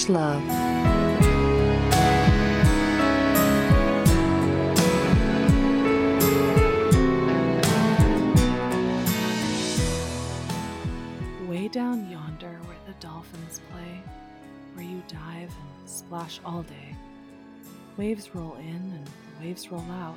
Ravage Love. Way down yonder where the dolphins play, where you dive and splash all day. Waves roll in and waves roll out.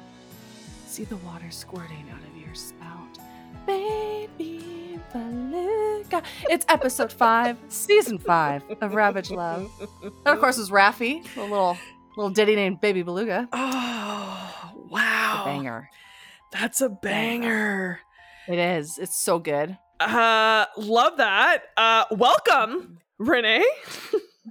See the water squirting out of your spout. Baby Beluga. It's episode five, season five of Ravage Love. And of course, is Raffi, a little little ditty named Baby Beluga. Oh, wow. a banger. That's a banger. It is. It's so good. Uh, love that. Uh, welcome, Renee.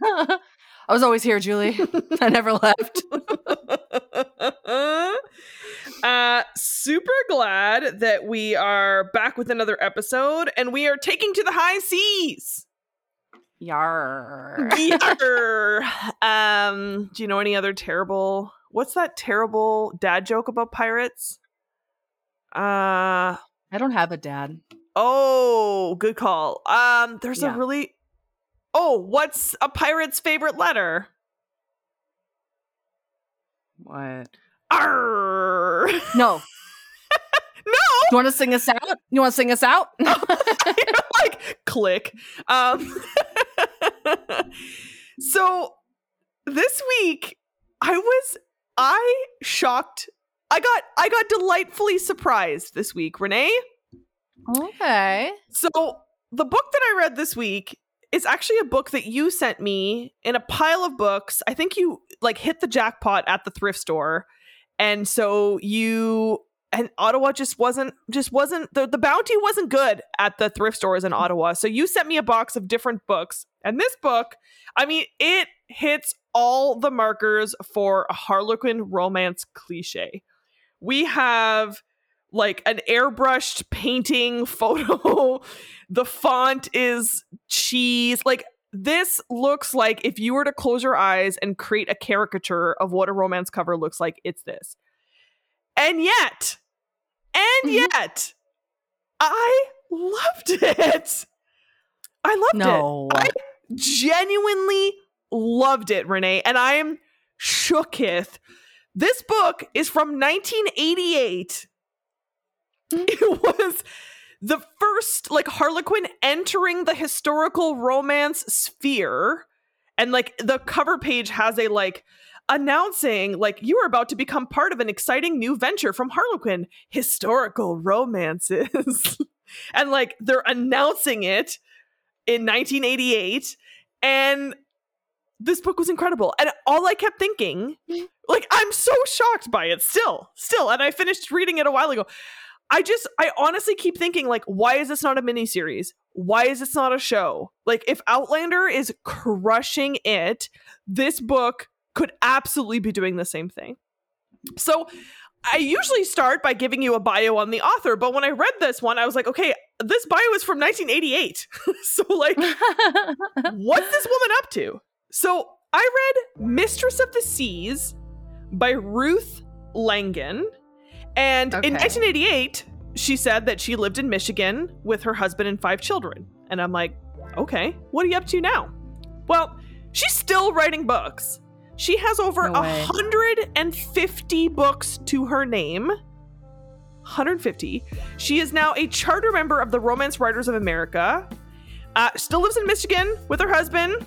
I was always here, Julie. I never left. uh, super glad that we are back with another episode and we are taking to the high seas. Yar. Yarr. um, do you know any other terrible what's that terrible dad joke about pirates? Uh I don't have a dad. oh, good call. Um, there's Yeah. a really Oh, what's a pirate's favorite letter? What? Arr. No. no. You want to sing us out? You want to sing us out? like click. Um So this week I was I shocked I got I got delightfully surprised this week, Renee. okay. So the book that I read this week is actually a book that you sent me in a pile of books. I think you like hit the jackpot at the thrift store. And so you and Ottawa just wasn't just wasn't the, the bounty wasn't good at the thrift stores in mm. Ottawa. So you sent me a box of different books. And this book, I mean, it hits all the markers for a Harlequin romance cliche. We have like an airbrushed painting photo. the font is cheese. Like this looks like if you were to close your eyes and create a caricature of what a romance cover looks like, it's this. And yet, and Mhm. yet, I loved it. I loved it No. I- genuinely loved it, Renee, and I am shooketh. This book is from 1988. It was the first like Harlequin entering the historical romance sphere. And like the cover page has a like announcing like you are about to become part of an exciting new venture from Harlequin, historical romances. and like they're announcing it in 1988 and this book was incredible and all i kept thinking mm-hmm. like i'm so shocked by it still still and i finished reading it a while ago i just i honestly keep thinking like why is this not a miniseries why is this not a show like if outlander is crushing it this book could absolutely be doing the same thing so I usually start by giving you a bio on the author, but when I read this one, I was like, okay, this bio is from 1988. so, like, what's this woman up to? So, I read Mistress of the Seas by Ruth Langan. And in 1988, she said that she lived in Michigan with her husband and five children. And I'm like, okay, what are you up to now? Well, she's still writing books. She has over No 150 books to her name. 150. She is now a charter member of the Romance Writers of America. Uh, still lives in Michigan with her husband.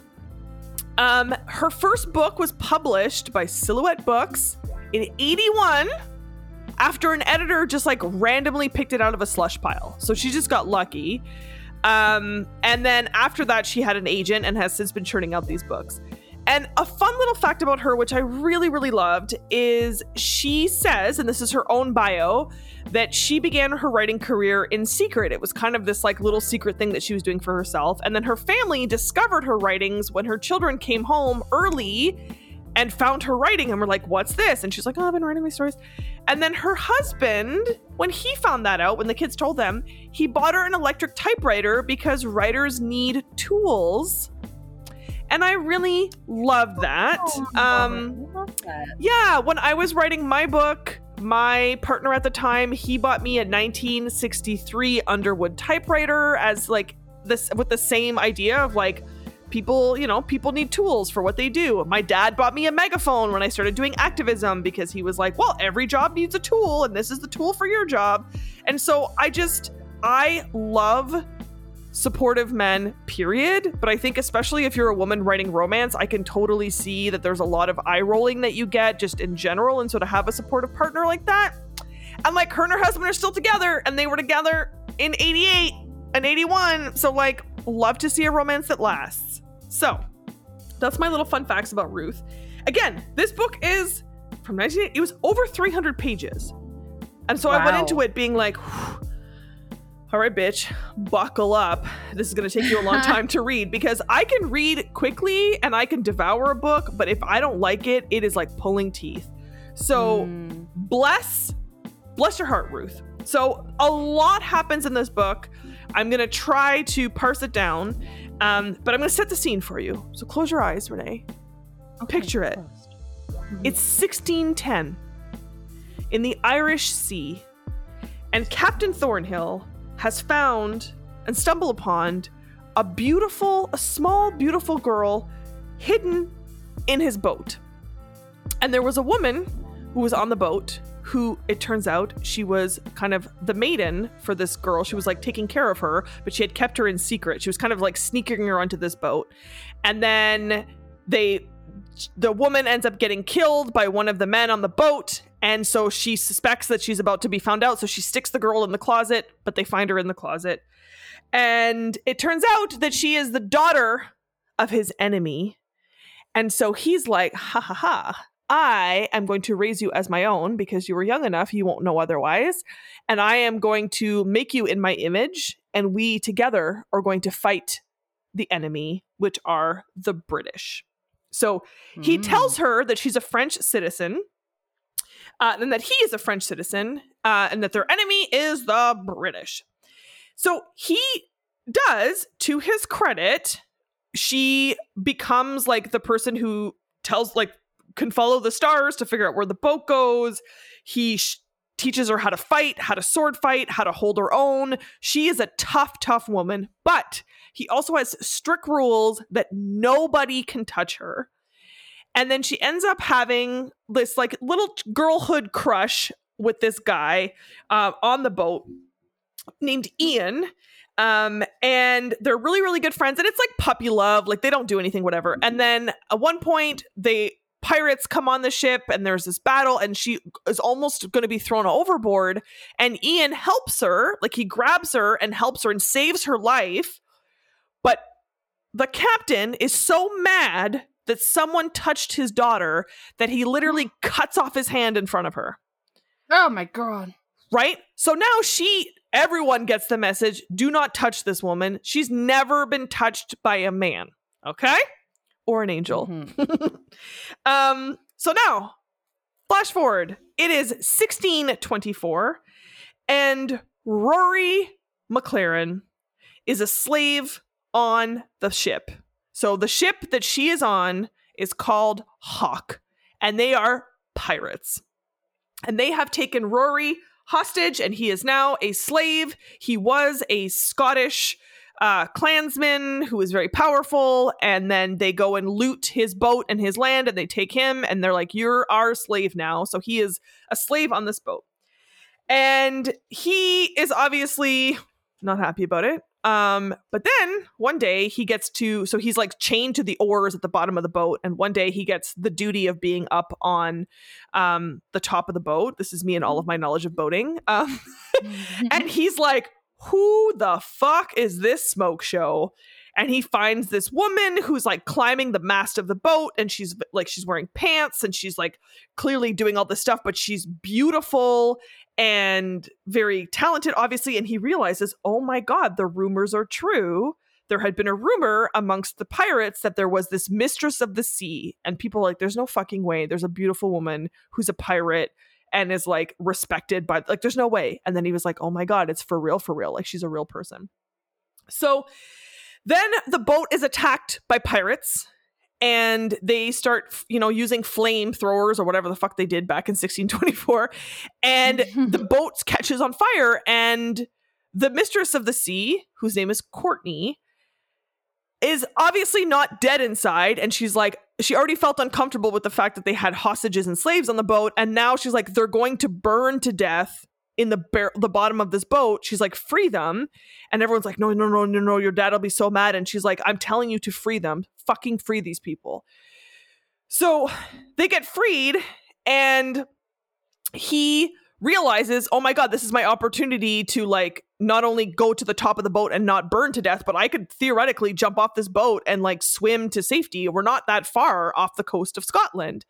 Um, her first book was published by Silhouette Books in 81 after an editor just like randomly picked it out of a slush pile. So she just got lucky. Um, and then after that, she had an agent and has since been churning out these books. And a fun little fact about her, which I really, really loved, is she says, and this is her own bio, that she began her writing career in secret. It was kind of this like little secret thing that she was doing for herself. And then her family discovered her writings when her children came home early and found her writing and were like, What's this? And she's like, Oh, I've been writing these stories. And then her husband, when he found that out, when the kids told them, he bought her an electric typewriter because writers need tools. And I really love that. Um, I love that. yeah, when I was writing my book, my partner at the time, he bought me a 1963 Underwood typewriter as like this with the same idea of like people, you know, people need tools for what they do. My dad bought me a megaphone when I started doing activism because he was like, well, every job needs a tool, and this is the tool for your job. And so I just, I love supportive men, period. But I think, especially if you're a woman writing romance, I can totally see that there's a lot of eye rolling that you get just in general. And so to have a supportive partner like that, and like her and her husband are still together, and they were together in 88 and 81. So, like, love to see a romance that lasts. So, that's my little fun facts about Ruth. Again, this book is from 1980, it was over 300 pages. And so I went into it being like, all right, bitch, buckle up. This is going to take you a long time to read because I can read quickly and I can devour a book, but if I don't like it, it is like pulling teeth. So Mm. bless, bless your heart, Ruth. So a lot happens in this book. I'm going to try to parse it down, um, but I'm going to set the scene for you. So close your eyes, Renee. Picture it. It's 1610 in the Irish Sea, and Captain Thornhill has found and stumbled upon a beautiful, a small, beautiful girl hidden in his boat. And there was a woman who was on the boat who it turns out she was kind of the maiden for this girl. She was like taking care of her, but she had kept her in secret. She was kind of like sneaking her onto this boat. And then they the woman ends up getting killed by one of the men on the boat and so she suspects that she's about to be found out so she sticks the girl in the closet but they find her in the closet and it turns out that she is the daughter of his enemy and so he's like ha ha ha I am going to raise you as my own because you were young enough you won't know otherwise and I am going to make you in my image and we together are going to fight the enemy which are the British so he Mm. tells her that she's a French citizen, uh, and that he is a French citizen, uh, and that their enemy is the British. So he does, to his credit, she becomes like the person who tells, like, can follow the stars to figure out where the boat goes. He sh- teaches her how to fight, how to sword fight, how to hold her own. She is a tough, tough woman, but he also has strict rules that nobody can touch her. And then she ends up having this like little girlhood crush with this guy uh, on the boat named Ian. Um, and they're really, really good friends. And it's like puppy love. Like they don't do anything, whatever. And then at one point, they pirates come on the ship and there's this battle and she is almost going to be thrown overboard and Ian helps her like he grabs her and helps her and saves her life. But the captain is so mad that someone touched his daughter that he literally cuts off his hand in front of her. Oh my god. right? So now she everyone gets the message do not touch this woman. She's never been touched by a man. Okay or an angel Mhm. um, so now, flash forward. It is 1624, and Rory McLaren is a slave on the ship. So the ship that she is on is called Hawk, and they are pirates. And they have taken Rory hostage, and he is now a slave. He was a Scottish uh, clansman who is very powerful, and then they go and loot his boat and his land, and they take him, and they're like, "You're our slave now." So he is a slave on this boat, and he is obviously not happy about it. Um, but then one day he gets to, so he's like chained to the oars at the bottom of the boat, and one day he gets the duty of being up on um, the top of the boat. This is me and all of my knowledge of boating. Um, and he's like, Who the fuck is this smoke show? And he finds this woman who's like climbing the mast of the boat, and she's like, she's wearing pants and she's like clearly doing all this stuff, but she's beautiful and very talented, obviously. And he realizes, Oh my God, the rumors are true. There had been a rumor amongst the pirates that there was this mistress of the sea, and people like, There's no fucking way. There's a beautiful woman who's a pirate and is like respected by like there's no way. And then he was like oh my god it's for real for real. Like she's a real person. So then the boat is attacked by pirates and they start you know using flamethrowers or whatever the fuck they did back in 1624 and the boat catches on fire and the mistress of the sea whose name is courtney is obviously not dead inside and she's like she already felt uncomfortable with the fact that they had hostages and slaves on the boat and now she's like they're going to burn to death in the bar- the bottom of this boat. She's like free them. And everyone's like no no no no no your dad will be so mad. And she's like i'm telling you to free them. Fucking free these people. So they get freed and he realizes, oh my god, this is my opportunity to like not only go to the top of the boat and not burn to death, but I could theoretically jump off this boat and like swim to safety. We're not that far off the coast of Scotland.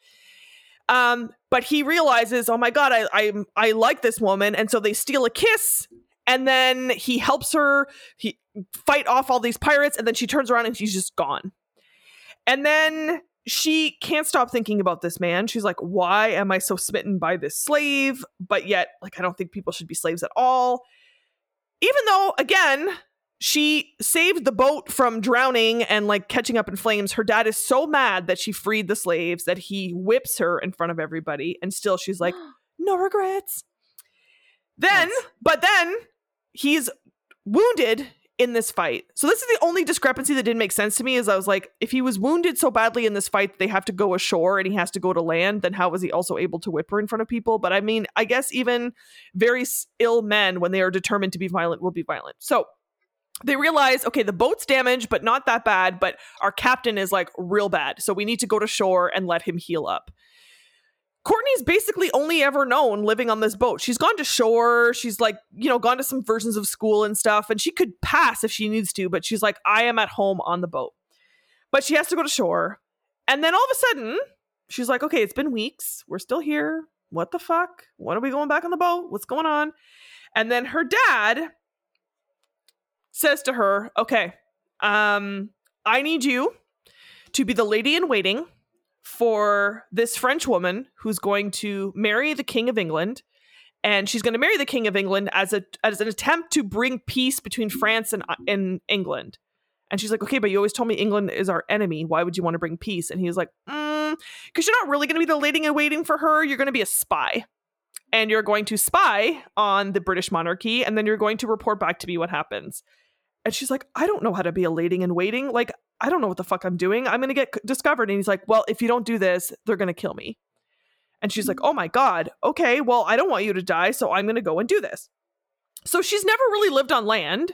Um, but he realizes, oh my god, I I I like this woman, and so they steal a kiss, and then he helps her he fight off all these pirates, and then she turns around and she's just gone. And then she can't stop thinking about this man. She's like, why am I so smitten by this slave? But yet, like, I don't think people should be slaves at all. Even though, again, she saved the boat from drowning and like catching up in flames. Her dad is so mad that she freed the slaves that he whips her in front of everybody. And still, she's like, no regrets. Then, but then he's wounded in this fight. So this is the only discrepancy that didn't make sense to me is I was like, if he was wounded so badly in this fight they have to go ashore and he has to go to land, then how was he also able to whip her in front of people? But I mean, I guess even very ill men, when they are determined to be violent, will be violent. So they realize, okay, the boat's damaged, but not that bad, but our captain is like real bad. So we need to go to shore and let him heal up. Courtney's basically only ever known living on this boat. She's gone to shore. She's like, you know, gone to some versions of school and stuff, and she could pass if she needs to, but she's like, I am at home on the boat. But she has to go to shore. And then all of a sudden, she's like, okay, it's been weeks. We're still here. What the fuck? When are we going back on the boat? What's going on? And then her dad says to her, okay, um, I need you to be the lady in waiting for this French woman who's going to marry the King of England. And she's going to marry the King of England as a as an attempt to bring peace between France and, and England. And she's like, okay, but you always told me England is our enemy. Why would you want to bring peace? And he's like, because mm, you're not really going to be the lady in waiting for her. You're going to be a spy. And you're going to spy on the British monarchy. And then you're going to report back to me what happens. And she's like, I don't know how to be a lady in waiting. Like, I don't know what the fuck I'm doing. I'm going to get discovered. And he's like, Well, if you don't do this, they're going to kill me. And she's like, mm. Oh my God. Okay. Well, I don't want you to die. So I'm going to go and do this. So she's never really lived on land,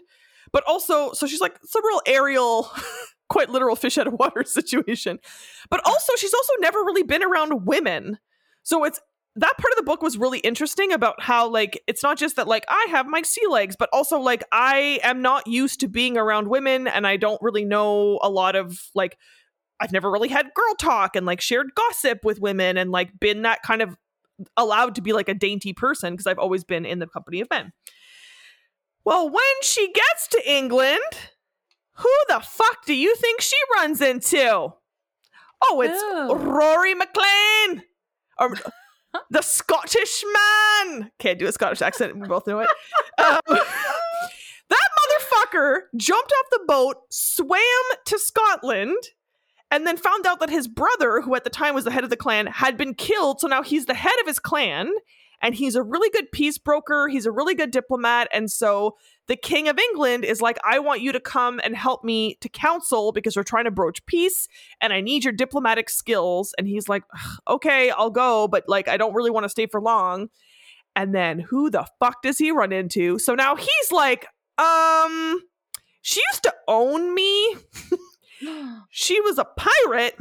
but also, so she's like, it's a real Ariel, quite literal fish out of water situation. But also, she's also never really been around women. So it's that part of the book was really interesting about how like it's not just that like I have my sea legs, but also like I am not used to being around women and I don't really know a lot of like I've never really had girl talk and like shared gossip with women and like been that kind of allowed to be like a dainty person because I've always been in the company of men. Well, when she gets to England, who the fuck do you think she runs into? Oh, it's Ooh. Rory MacLean. Or the Scottish man. Can't do a Scottish accent. We both know it. Um, that motherfucker jumped off the boat, swam to Scotland, and then found out that his brother, who at the time was the head of the clan, had been killed. So now he's the head of his clan, and he's a really good peace broker. He's a really good diplomat. And so the King of England is like, I want you to come and help me to counsel because we're trying to broach peace and I need your diplomatic skills. And he's like, okay, I'll go, but like, I don't really want to stay for long. And then who the fuck does he run into? So now he's like, um, she used to own me. she was a pirate.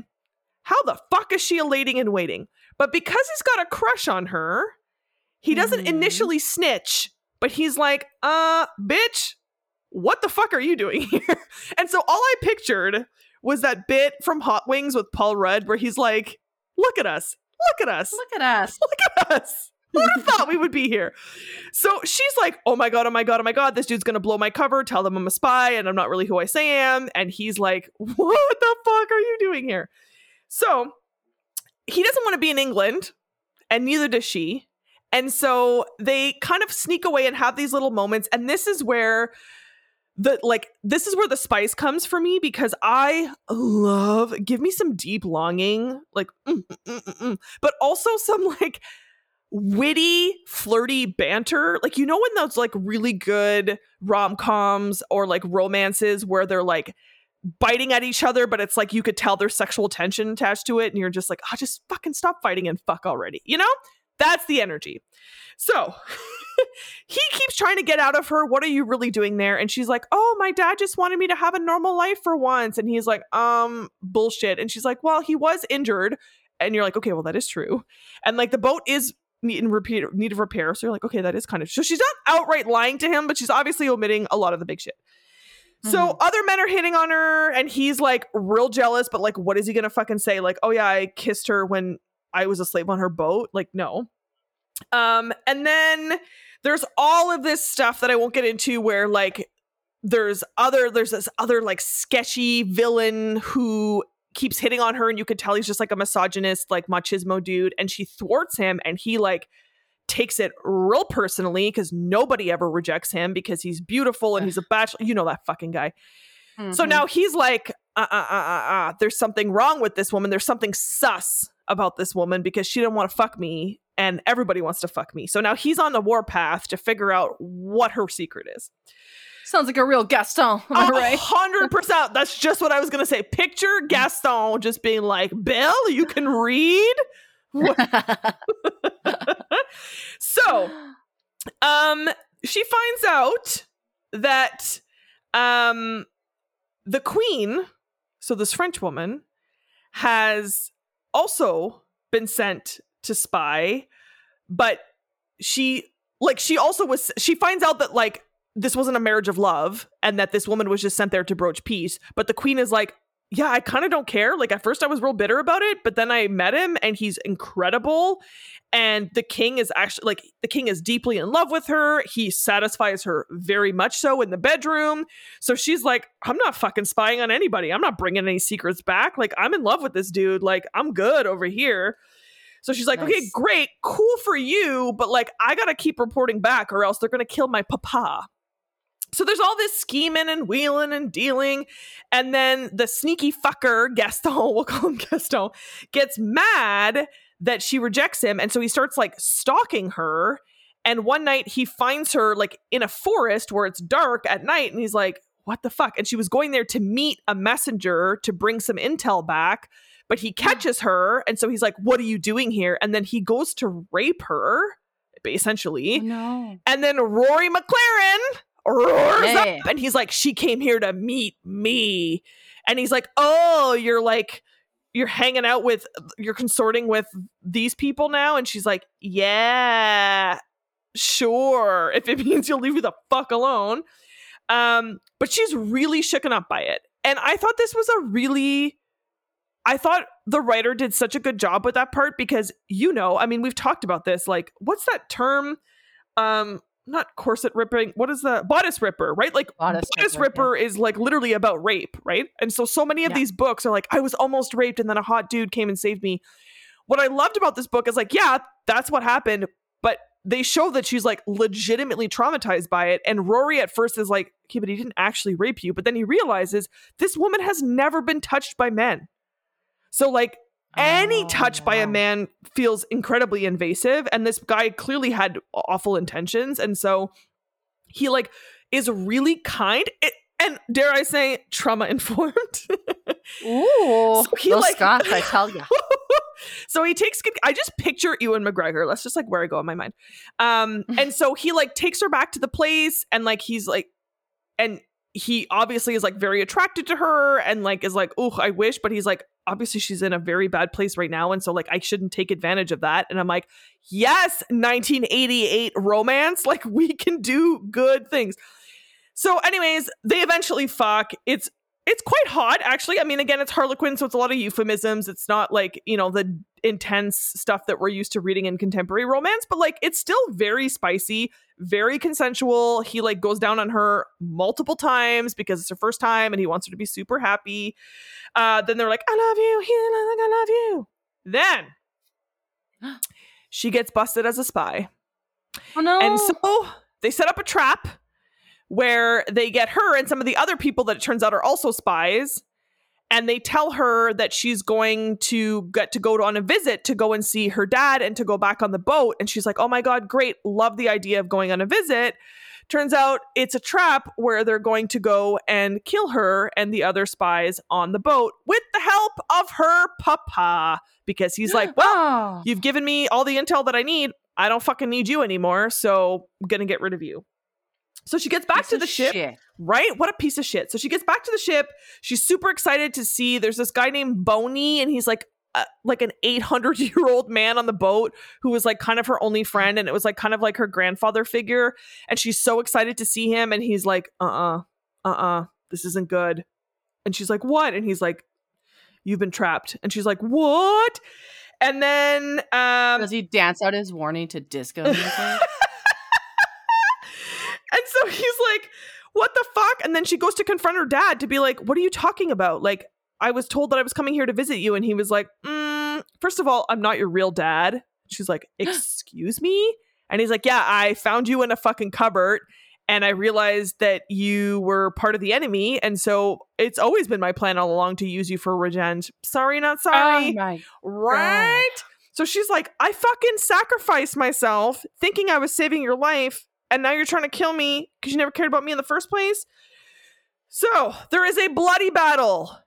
How the fuck is she a lady in waiting? But because he's got a crush on her, he doesn't Mhm. initially snitch, but he's like, uh, bitch, what the fuck are you doing here? And so all I pictured was that bit from Hot Wings with Paul Rudd where he's like, look at us, look at us, Look at us. look at us. Who would have thought we would be here? So she's like, oh my God, oh my God, oh my God, this dude's gonna blow my cover, tell them I'm a spy and I'm not really who I say I am. And he's like, what the fuck are you doing here? So he doesn't want to be in England, and neither does she. And so they kind of sneak away and have these little moments. And this is where the like this is where the spice comes for me because I love give me some deep longing, like mm, mm, mm, mm, mm, but also some like witty, flirty banter. Like you know when those like really good rom-coms or like romances where they're like biting at each other, but it's like you could tell there's sexual tension attached to it, and you're just like, oh, just fucking stop fighting and fuck already. You know? That's the energy. So he keeps trying to get out of her. What are you really doing there? And she's like, Oh, my dad just wanted me to have a normal life for once. And he's like, Um, bullshit. And she's like, Well, he was injured. And you're like, Okay, well, that is true. And like the boat is need in repeat need of repair. So you're like, okay, that is kind of so she's not outright lying to him, but she's obviously omitting a lot of the big shit. So Mhm. other men are hitting on her, and he's like real jealous, but like, what is he gonna fucking say? Like, oh yeah, I kissed her when I was a slave on her boat. Like, no. Um, and then there's all of this stuff that I won't get into where like there's other there's this other like sketchy villain who keeps hitting on her and you could tell he's just like a misogynist like machismo dude and she thwarts him and he like takes it real personally because nobody ever rejects him because he's beautiful and he's a bachelor you know that fucking guy so Mhm. now he's like, uh, uh, uh, uh, uh, there's something wrong with this woman. There's something sus about this woman because she didn't want to fuck me, and everybody wants to fuck me. So now he's on the warpath to figure out what her secret is. sounds like a real Gaston. Am I A hundred percent. That's just what I was gonna say. Picture Gaston just being like, "Bill, you can read." So, um, she finds out that, um, the queen, so this French woman, has also been sent to spy, but she, like, she also was, she finds out that, like, this wasn't a marriage of love and that this woman was just sent there to broach peace. But the queen is like, yeah, I kind of don't care. Like, at first I was real bitter about it, but then I met him and he's incredible and the king is actually like the king is deeply in love with her. He satisfies her very much so in the bedroom. So she's like i'm not fucking spying on anybody. I'm not bringing any secrets back. Like i'm in love with this dude. Like i'm good over here. So she's like okay great. Cool for you but like i gotta keep reporting back or else they're gonna kill my papa so there's all this scheming and wheeling and dealing and then the sneaky fucker gaston we'll call him gaston gets mad that she rejects him and so he starts like stalking her and one night he finds her like in a forest where it's dark at night and he's like what the fuck? And she was going there to meet a messenger to bring some intel back but he hmm. catches her and so he's like what are you doing here? And then he goes to rape her essentially oh, no. and then Rory McLaren roars Yeah. up and he's like, She came here to meet me. And he's like, Oh, you're like, you're hanging out with, you're consorting with these people now? And she's like, Yeah, sure. If it means you'll leave me the fuck alone. Um, but she's really shooken up by it. And I thought this was a really I thought the writer did such a good job with that part because you know, I mean, we've talked about this. Like, what's that term? Um, not corset ripping. What is the bodice ripper? Right? Like Bodice bodice ripper, ripper is like literally about rape, right? And so, so many of Yeah. these books are like, I was almost raped, and then a hot dude came and saved me. What I loved about this book is like, yeah, that's what happened, but they show that she's like legitimately traumatized by it. And Rory at first is like, okay, but he didn't actually rape you. But then he realizes this woman has never been touched by men. So, like, any Oh, touch by a man feels incredibly invasive. And this guy clearly had awful intentions. And so he, like, is really kind. It, and dare I say, trauma informed. Ooh, So he, like- Scots, I tell you. so he takes good i just picture ewan mcgregor that's just like where i go in my mind um and so he like takes her back to the place and like he's like and he obviously is like very attracted to her and like is like oh i wish but he's like obviously she's in a very bad place right now and so like i shouldn't take advantage of that and i'm like yes 1988 romance like we can do good things. So anyways they eventually fuck. It's it's quite hot actually. I mean again it's harlequin so it's a lot of euphemisms. It's not like you know the intense stuff that we're used to reading in contemporary romance but like it's still very spicy very consensual. He like goes down on her multiple times because it's her first time and he wants her to be super happy. Uh then they're like i love you he like i love you. Then she gets busted as a spy. Oh no. and so they set up a trap where they get her and some of the other people that it turns out are also spies. And they tell her that she's going to get to go on a visit to go and see her dad and to go back on the boat. And she's like, oh my God, great. Love the idea of going on a visit Turns out it's a trap where they're going to go and kill her and the other spies on the boat with the help of her papa. Because he's like, well, oh. you've given me all the intel that I need. I don't fucking need you anymore. So I'm going to get rid of you. So she gets back Piece to the ship. shit. Right? What a piece of shit. So she gets back to the ship. She's super excited to see there's this guy named Boney, and he's like, uh, like an 800 year old man on the boat who was like kind of her only friend and it was like kind of like her grandfather figure and she's so excited to see him and he's like uh-uh uh-uh this isn't good and she's like what and he's like you've been trapped and she's like what and then um Does he dance out his warning to disco music? And so he's like, what the fuck? And then she goes to confront her dad to be like, what are you talking about? Like, I was told that I was coming here to visit you. And he was like, mm, first of all, I'm not your real dad. She's like, excuse me? And he's like, yeah, I found you in a fucking cupboard. And I realized that you were part of the enemy. And so it's always been my plan all along to use you for revenge. Sorry, not sorry. Oh Right? So she's like, I fucking sacrificed myself thinking I was saving your life, and now you're trying to kill me because you never cared about me in the first place. So there is a bloody battle.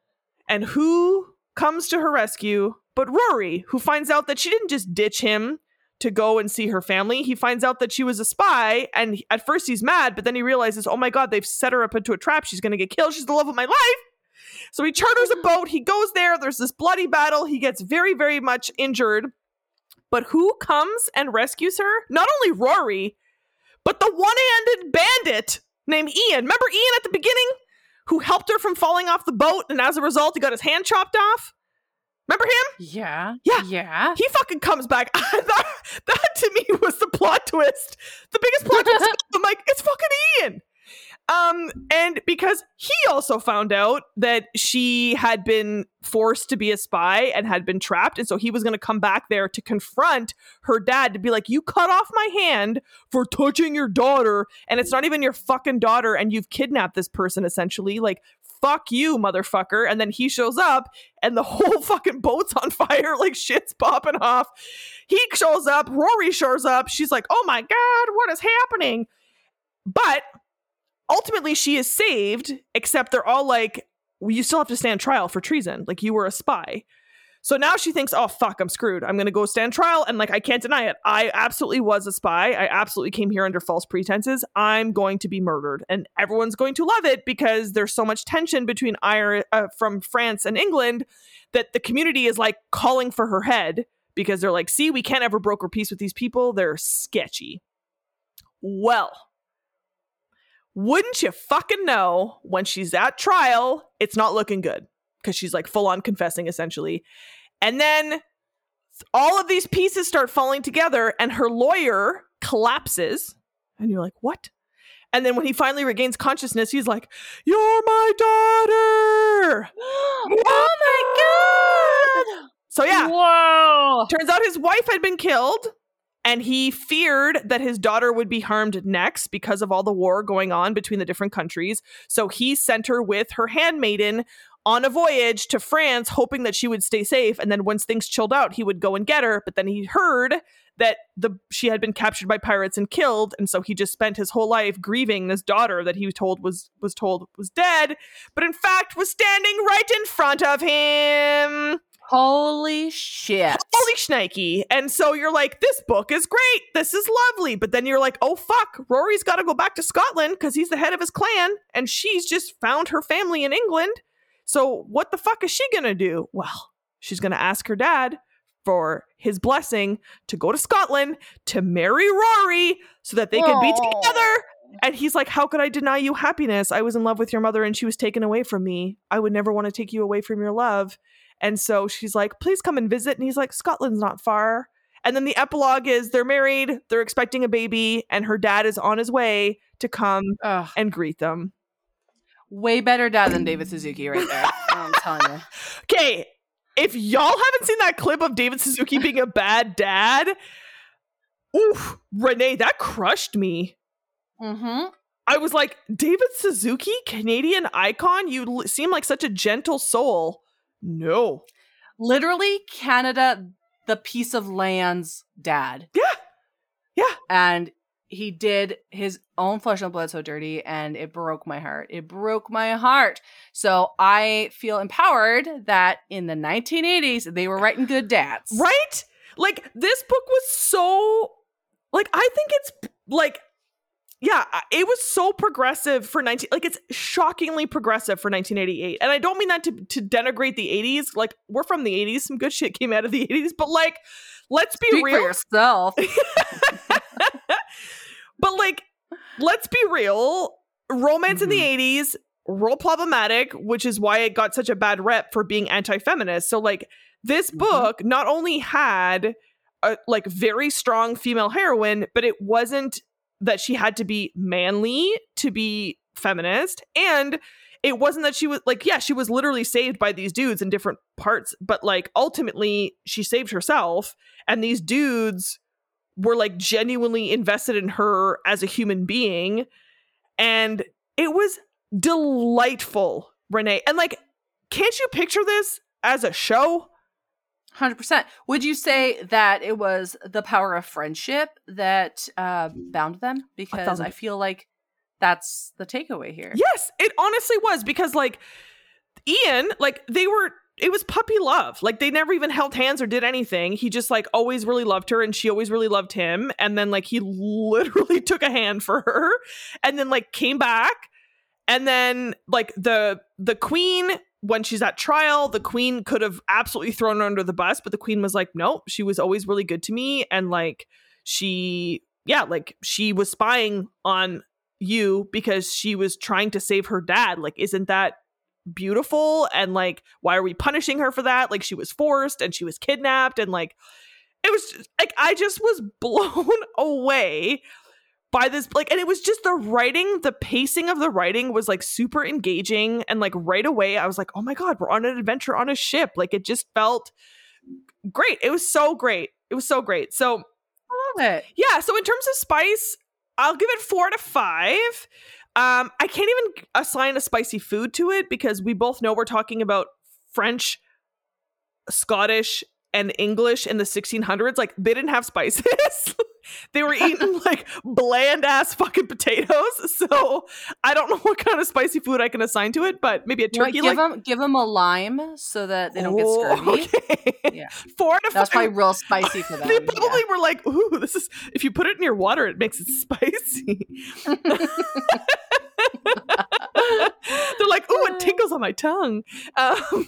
And who comes to her rescue but Rory, who finds out that she didn't just ditch him to go and see her family. He finds out that she was a spy, and at first he's mad, but then he realizes, oh my god, they've set her up into a trap. She's gonna get killed. She's the love of my life. So he charters a boat. He goes there. There's this bloody battle. He gets very, very much injured. But who comes and rescues her? Not only Rory, but the one handed bandit named Ian. Remember Ian at the beginning? Who helped her from falling off the boat, and as a result, he got his hand chopped off? Remember him? Yeah. Yeah. Yeah. He fucking comes back. that, that to me was the plot twist. The biggest plot twist. I'm like, it's fucking Ian. Um, and because he also found out that she had been forced to be a spy and had been trapped, and so he was going to come back there to confront her dad to be like, "You cut off my hand for touching your daughter, and it's not even your fucking daughter, and you've kidnapped this person essentially." Like, fuck you, motherfucker. And then he shows up, and the whole fucking boat's on fire, like shit's popping off. He shows up, Rory shows up. She's like, "Oh my god, what is happening?" But ultimately she is saved except they're all like well, you still have to stand trial for treason. Like you were a spy. So now she thinks oh fuck i'm screwed. I'm gonna go stand trial and like i can't deny it. I absolutely was a spy. I absolutely came here under false pretenses. I'm going to be murdered and everyone's going to love it because there's so much tension between Ir- uh, from france and england that the community is like calling for her head because they're like see we can't ever broker peace with these people. They're sketchy. Well wouldn't you fucking know when she's at trial, it's not looking good because she's like full on confessing essentially. And then all of these pieces start falling together and her lawyer collapses. And you're like, what? And then when he finally regains consciousness, he's like, You're my daughter. oh my god! So yeah, Whoa! Turns out his wife had been killed, and he feared that his daughter would be harmed next because of all the war going on between the different countries. So he sent her with her handmaiden on a voyage to France, hoping that she would stay safe. And then once things chilled out, he would go and get her. But then he heard that the she had been captured by pirates and killed, and so he just spent his whole life grieving this daughter that he was told was was told was dead, but in fact was standing right in front of him. Holy shit! Holy shnikey. And so you're like, this book is great. This is lovely. But then you're like, oh fuck, Rory's got to go back to Scotland because he's the head of his clan and she's just found her family in England. So what the fuck is she going to do? Well, she's going to ask her dad for his blessing to go to Scotland to marry Rory so that they can be together. And he's like, How could I deny you happiness? I was in love with your mother and she was taken away from me. I would never want to take you away from your love. And so she's like, Please come and visit. And he's like, Scotland's not far. And then the epilogue is they're married, they're expecting a baby, and her dad is on his way to come Ugh, and greet them. way better dad than David Suzuki right there. I'm telling you. Okay, if y'all haven't seen that clip of David Suzuki being a bad dad, oof, Renee, that crushed me. Mm-hmm. I was like, David Suzuki, Canadian icon, you l- seem like such a gentle soul. No. Literally, Canada, the piece of land's dad, Yeah. Yeah. and he did his own flesh and blood so dirty and it broke my heart. It broke my heart. So I feel empowered that in the 1980s they were writing good dads. Right? Like this book was so like I think it's like yeah, it was so progressive for 19 like it's shockingly progressive for 1988. And I don't mean that to to denigrate the 80s. Like we're from the 80s, some good shit came out of the 80s, but like let's be Speak real. for yourself. but like let's be real romance in the 80s real problematic which is why it got such a bad rep for being anti-feminist so like this Mhm. book not only had a like very strong female heroine but it wasn't that she had to be manly to be feminist. And it wasn't that she was like yeah she was literally saved by these dudes in different parts but like ultimately she saved herself. And these dudes were like genuinely invested in her as a human being. And it was delightful renee. And like can't you picture this as a show 100%. Would you say that it was the power of friendship that uh, bound them? Because I feel like that's the takeaway here. yes it honestly was because like ian like they were it was puppy love like they never even held hands or did anything he just like always really loved her and she always really loved him and then like he literally took a hand for her and then like came back and then like the the queen when she's at trial the queen could have absolutely thrown her under the bus but the queen was like no she was always really good to me. And like she yeah like she was spying on you because she was trying to save her dad. Like isn't that beautiful? And like why are we punishing her for that? Like she was forced and she was kidnapped and like it was just, like i just was blown away by this like and it was just the writing the pacing of the writing was like super engaging. And like right away i was like oh my god we're on an adventure on a ship. Like it just felt great. It was so great. It was so great. So I love it. yeah so in terms of spice i'll give it four to five. Um i can't even assign a spicy food to it because we both know we're talking about french scottish and english in the 1600s like they didn't have spices they were eating like bland ass fucking potatoes so i don't know what kind of spicy food i can assign to it but maybe a turkey give like them give them a lime so that they don't get Oh, scurvy. okay. Yeah. four to That's five probably real spicy for them. they yeah. probably were like, "Ooh, this is if you put it in your water, it makes it spicy." They're like, "Ooh, it tickles on my tongue." Um,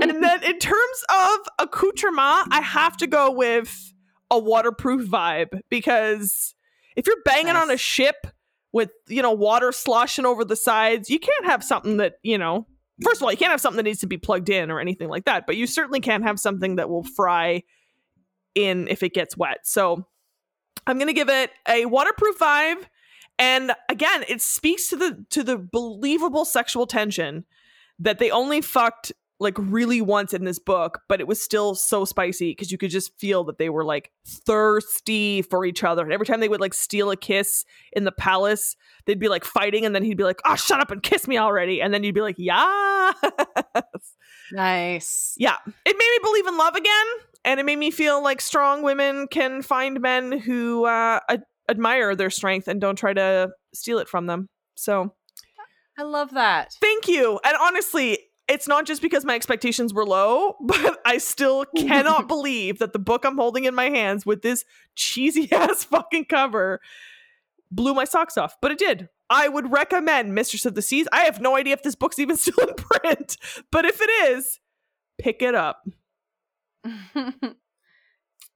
and then in terms of accoutrement, I have to go with a waterproof vibe because if you're banging on a ship with you know water sloshing over the sides, you can't have something that you know. First of all, you can't have something that needs to be plugged in or anything like that, but you certainly can't have something that will fry in if it gets wet. So I'm going to give it a waterproof vibe and again, it speaks to the to the believable sexual tension that they only fucked like really once in this book, but it was still so spicy because you could just feel that they were like thirsty for each other. And every time they would like steal a kiss in the palace, they'd be like fighting, and then he'd be like, "Oh, shut up and kiss me already," and then you'd be like, "Yeah." nice. yeah, it made me believe in love again, and it made me feel like strong women can find men who uh, ad- admire their strength and don't try to steal it from them. So, I love that. thank you. And honestly, it's not just because my expectations were low, but I still cannot believe that the book I'm holding in my hands with this cheesy ass fucking cover blew my socks off. But it did. I would recommend Mistress of the Seas. I have no idea if this book's even still in print, but if it is, pick it up.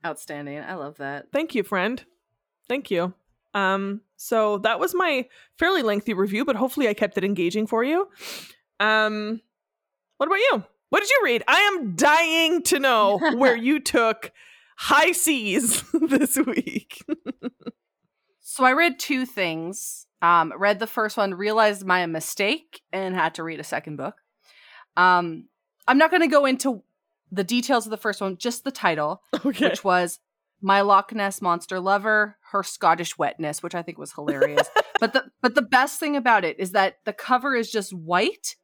Outstanding. I love that. Thank you, friend. Thank you. Um, so that was my fairly lengthy review, but hopefully I kept it engaging for you. Um, what about you? What did you read? I am dying to know where you took high seas this week. So I read two things. Um, read the first one, realized my mistake, and had to read a second book. Um, I'm not going to go into the details of the first one, just the title, okay. which was "My Loch Ness Monster Lover: Her Scottish Wetness," which I think was hilarious. but the but the best thing about it is that the cover is just white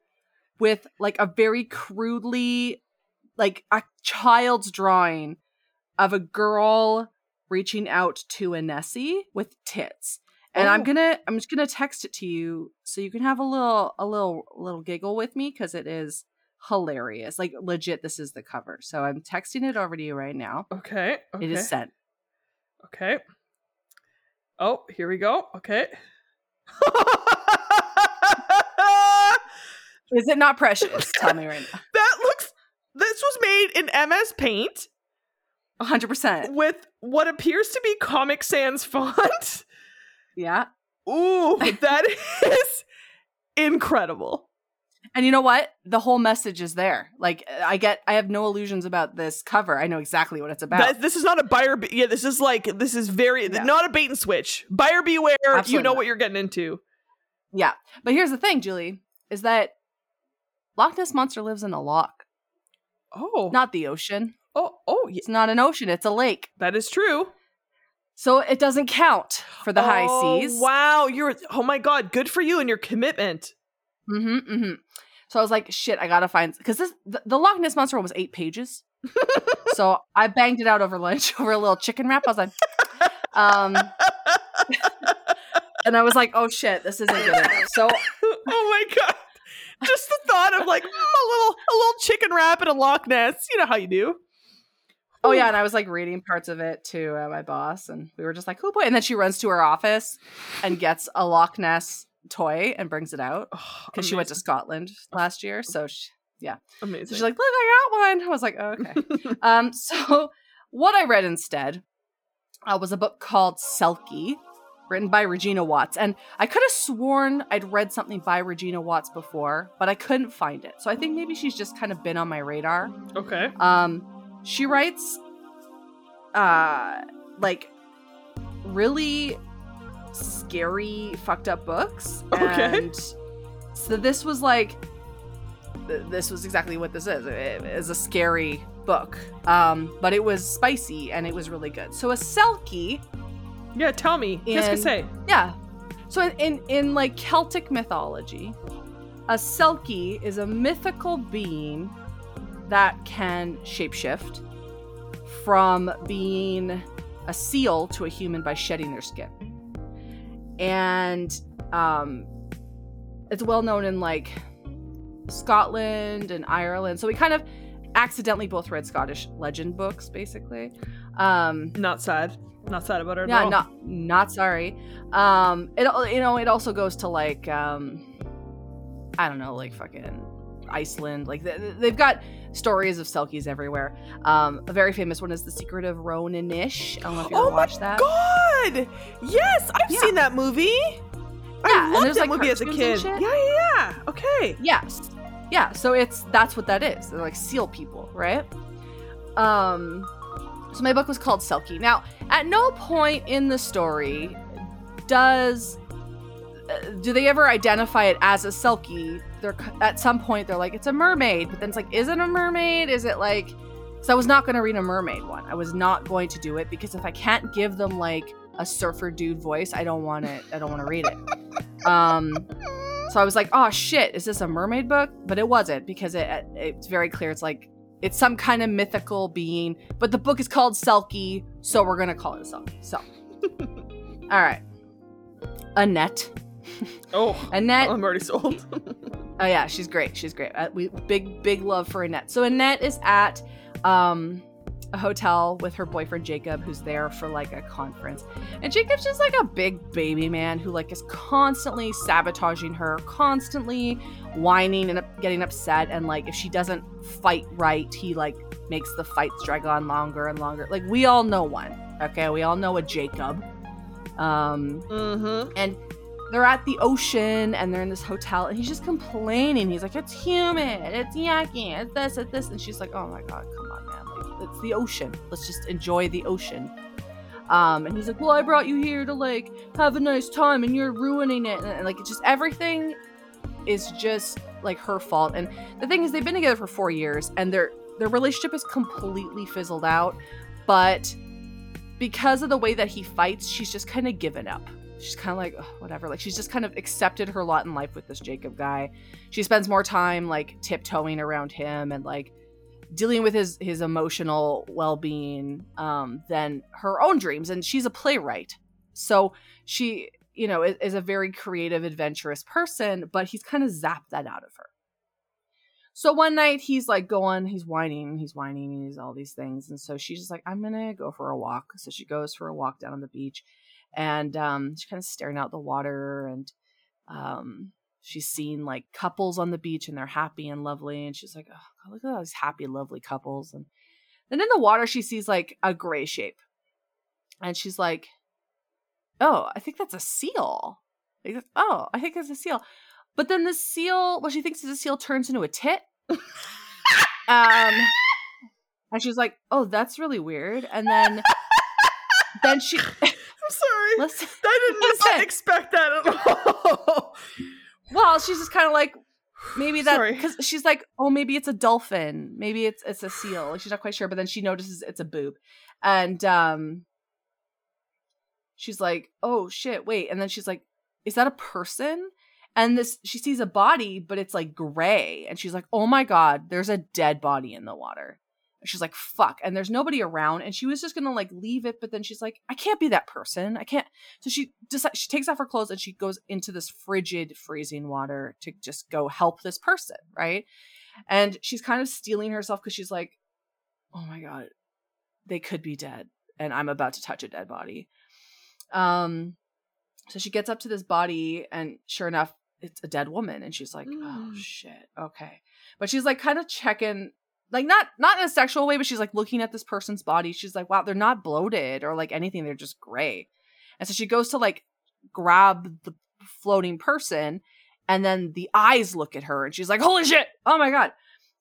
with like a very crudely, like a child's drawing of a girl reaching out to a Nessie with tits. And I'm Oh. gonna I'm just gonna text it to you so you can have a little a little little giggle with me because it is hilarious. Like legit, this is the cover. So I'm texting it over to you right now. Okay. Okay. It is sent. Okay. Oh, here we go. Okay. Is it not precious? Tell me right now. that looks. This was made in MS Paint 100%. with what appears to be Comic Sans font. Yeah. Ooh, that is incredible. And you know what? The whole message is there. Like I get I have no illusions about this cover. I know exactly what it's about. That, this is not a buyer. Be- yeah, this is like this is very Yeah. not a bait and switch. Buyer beware. you know not. what you're getting into. yeah. But here's the thing, Julie, is that Loch Ness monster lives in a loch, Oh, not the ocean. oh, oh, yeah, It's not an ocean, it's a lake. that is true. So it doesn't count for the high Oh, seas. Wow, you're. Oh my god, good for you and your commitment. Mm-hmm, mm-hmm. So I was like, shit, I gotta find because this the, the Loch Ness monster one was eight pages. so I banged it out over lunch over a little chicken wrap. I was like, um, and I was like, oh shit, this isn't good enough. So oh my god. Just the thought of like mm, a little a little chicken wrap in a Loch Ness. You know how you do. Oh yeah, and I was like reading parts of it to uh, my boss, and we were just like, "Oh boy!" And then she runs to her office and gets a Loch Ness toy and brings it out Oh, because she went to Scotland last year. So, she, yeah, amazing. So she's like, "Look, I got one." I was like, oh, "Okay." um, so what I read instead uh, was a book called Selkie, written by Regina Watts, and I could have sworn I'd read something by Regina Watts before, but I couldn't find it. So I think maybe she's just kind of been on my radar. okay. Um, she writes, uh, like really scary, fucked up books. Okay. And so this was like, th- this was exactly what this is. It is a scary book. Um, but it was spicy and it was really good. So a Selkie, Yeah, tell me. Qu'est-ce que And- c'est? yeah. So in, in in like Celtic mythology, a Selkie is a mythical being that can shapeshift from being a seal to a human by shedding their skin. And um it's well known in like Scotland and Ireland. So we kind of accidentally both read Scottish legend books basically. Um Not sad. Not sad about it at yeah all. not not sorry um it you know it also goes to like um i don't know like fucking iceland like th- th- they've got stories of selkies everywhere um a very famous one is the secret of Roan Inish i don't know if you ever Oh my watched that God! Yes, I've Yeah. seen that movie. Yeah, I and loved there's, that like, movie as a kid. Yeah, yeah, yeah. Okay. yes yeah so it's that's what that is they're like seal people right um so my book was called selkie. Now at no point in the story does uh, do they ever identify it as a selkie. They're at some point they're like it's a mermaid but then it's like is it a mermaid? Is it like so i was not going to read a mermaid one. I was not going to do it because if i can't give them like a surfer dude voice i don't want it i don't want to read it. Um so I was like, "Oh shit, is this a mermaid book?" But it wasn't because it it's very clear. It's like it's some kind of mythical being, but the book is called Selkie, so we're gonna call it Selkie. So, all right, Annette. Oh, Annette. I'm already sold. Oh yeah, she's great. She's great. Uh, we big big love for Annette. So Annette is at um a hotel with her boyfriend Jacob, who's there for like a conference, and Jacob's just like a big baby man who like is constantly sabotaging her, constantly whining and getting upset, and like if she doesn't fight right, he like makes the fights drag on longer and longer. Like we all know one. Okay, we all know a Jacob. Um, mm-hmm. and they're at the ocean and they're in this hotel and he's just complaining he's like it's humid it's yucky it's this it's this and she's like oh my god it's the ocean. Let's just enjoy the ocean. Um and he's like well i brought you here to like have a nice time and you're ruining it. And, and, like it's just everything is just like her fault. And the thing is they've been together for four years and their their relationship is completely fizzled out. But because of the way that he fights she's just kind of given up. She's kind of like "Ugh, whatever. Like she's just kind of accepted her lot in life with this jacob guy. She spends more time like tiptoeing around him and like dealing with his his emotional well-being um than her own dreams and she's a playwright. So she you know is, is a very creative adventurous person but he's kind of zapped that out of her. So one night he's like going he's whining he's whining he's all these things and so she's just like i'm gonna go for a walk. So she goes for a walk down on the beach and um she's kind of staring out the water and um she's seen like couples on the beach and they're happy and lovely and she's like oh God, look at all these happy lovely couples and then in the water she sees like a gray shape and she's like oh i think that's a seal Like, oh i think that's a seal but then the seal what she thinks is a seal turns into a tit um and she's like oh that's really weird and then then she I'm sorry. listen I did not Listen. expect that at all. Well, she's just kind of like maybe that because she's like, oh, maybe it's a dolphin, maybe it's it's a seal. Like she's not quite sure, but then she notices it's a boob, and um, she's like, oh shit, wait, and then she's like, is that a person? And this she sees a body, but it's like gray, and she's like, oh my god, there's a dead body in the water. She's like, fuck, and there's nobody around, and she was just gonna like leave it, but then she's like, I can't be that person, I can't. So she decides she takes off her clothes and she goes into this frigid, freezing water to just go help this person, right? And she's kind of steeling herself because she's like, oh my god, they could be dead, and I'm about to touch a dead body. Um, so she gets up to this body, and sure enough, it's a dead woman, and she's like, oh Mm. shit, okay. But she's like kind of checking like not not in a sexual way, but she's like looking at this person's body. She's like, wow, they're not bloated or like anything. They're just gray. And so she goes to like grab the floating person, and then the eyes look at her, and she's like, holy shit, oh my god.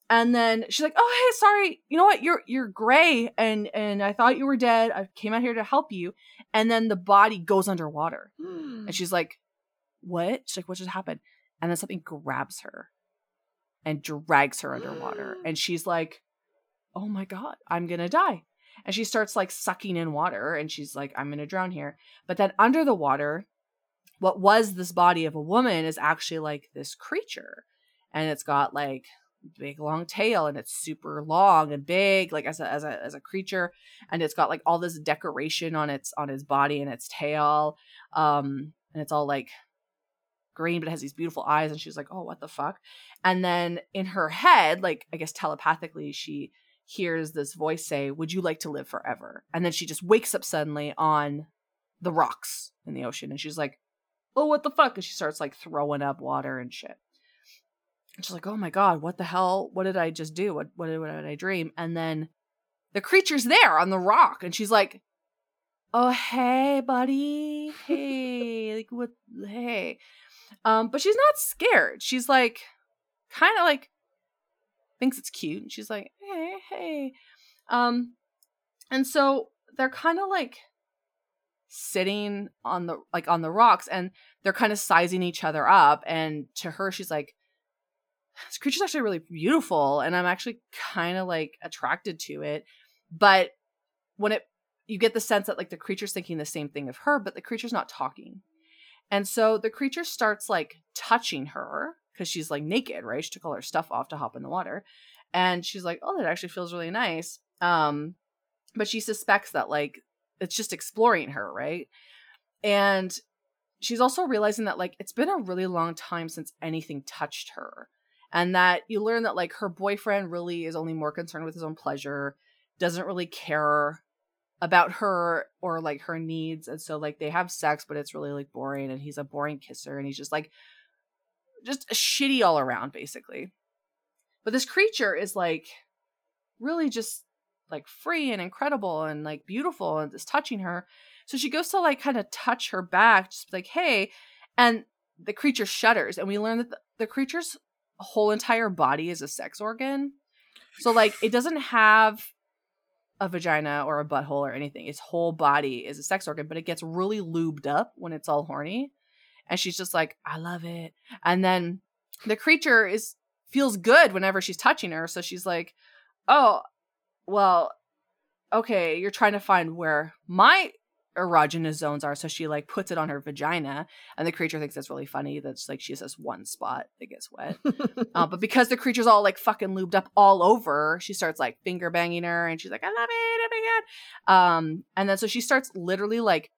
And then she's like, oh hey, sorry, you know what? You're you're gray, and and I thought you were dead. I came out here to help you. And then the body goes underwater, and she's like, what? She's like, what just happened? And then something grabs her and drags her underwater. And she's like, oh my God, I'm going to die. And she starts like sucking in water and she's like, I'm going to drown here. But then under the water, what was this body of a woman is actually like this creature. And it's got like big long tail and it's super long and big like as a as a as a creature and it's got like all this decoration on its on its body and its tail um and it's all like green but it has these beautiful eyes and she's like oh what the fuck? And then in her head like i guess telepathically she hears this voice say would you like to live forever? And then she just wakes up suddenly on the rocks in the ocean and she's like oh what the fuck? And she starts like throwing up water and shit. And she's like oh my god what the hell? What did i just do? What what did, what did i dream? And then the creature's there on the rock and she's like oh hey buddy. Hey like what hey um but she's not scared. She's like kind of like thinks it's cute. And she's like hey hey. Um and so they're kind of like sitting on the like on the rocks and they're kind of sizing each other up. And to her she's like this creature's actually really beautiful and i'm actually kind of like attracted to it. But when it you get the sense that like the creature's thinking the same thing of her but the creature's not talking and so the creature starts like touching her because she's like naked right? She took all her stuff off to hop in the water. And she's like oh that actually feels really nice. Um but she suspects that like it's just exploring her right? And she's also realizing that like it's been a really long time since anything touched her. And that you learn that like her boyfriend really is only more concerned with his own pleasure doesn't really care about her or like her needs and so like they have sex but it's really like boring and he's a boring kisser and he's just like just shitty all around basically. But this creature is like really just like free and incredible and like beautiful and is touching her. So she goes to like kind of touch her back just like hey and the creature shudders and we learn that the, the creature's whole entire body is a sex organ. So like it doesn't have a vagina or a butthole or anything. Its whole body is a sex organ, but it gets really lubed up when it's all horny. And she's just like, I love it. And then the creature is feels good whenever she's touching her. So she's like, Oh, well, okay, you're trying to find where my erogenous zones are. So she like puts it on her vagina, and the creature thinks it's really funny. That's like she has this one spot that gets wet. uh, but because the creature's all like fucking lubed up all over, she starts like finger banging her, and she's like, "I love it, oh my god!" Um, and then so she starts literally like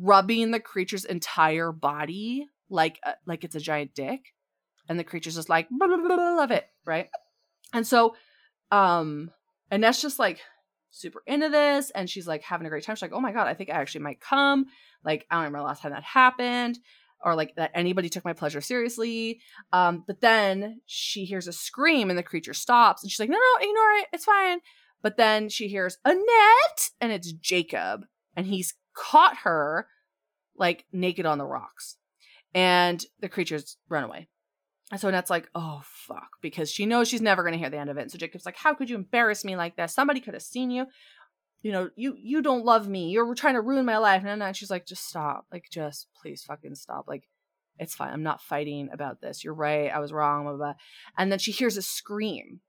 rubbing the creature's entire body like uh, like it's a giant dick, and the creature's just like, blah, blah, blah, blah, "Love it," right? And so, um, and that's just like super into this and she's like having a great time. She's like, oh my God, I think I actually might come. Like, I don't remember the last time that happened or like that anybody took my pleasure seriously. Um, but then she hears a scream and the creature stops and she's like, no, no, ignore it. It's fine. But then she hears Annette and it's Jacob and he's caught her like naked on the rocks and the creatures run away. And so Annette's like, oh, fuck, because she knows she's never going to hear the end of it. And so Jacob's like, how could you embarrass me like this? Somebody could have seen you. You know, you you don't love me. You're trying to ruin my life. And then she's like, just stop. Like, just please fucking stop. Like, it's fine. I'm not fighting about this. You're right. I was wrong. Blah, blah, blah. And then she hears a scream.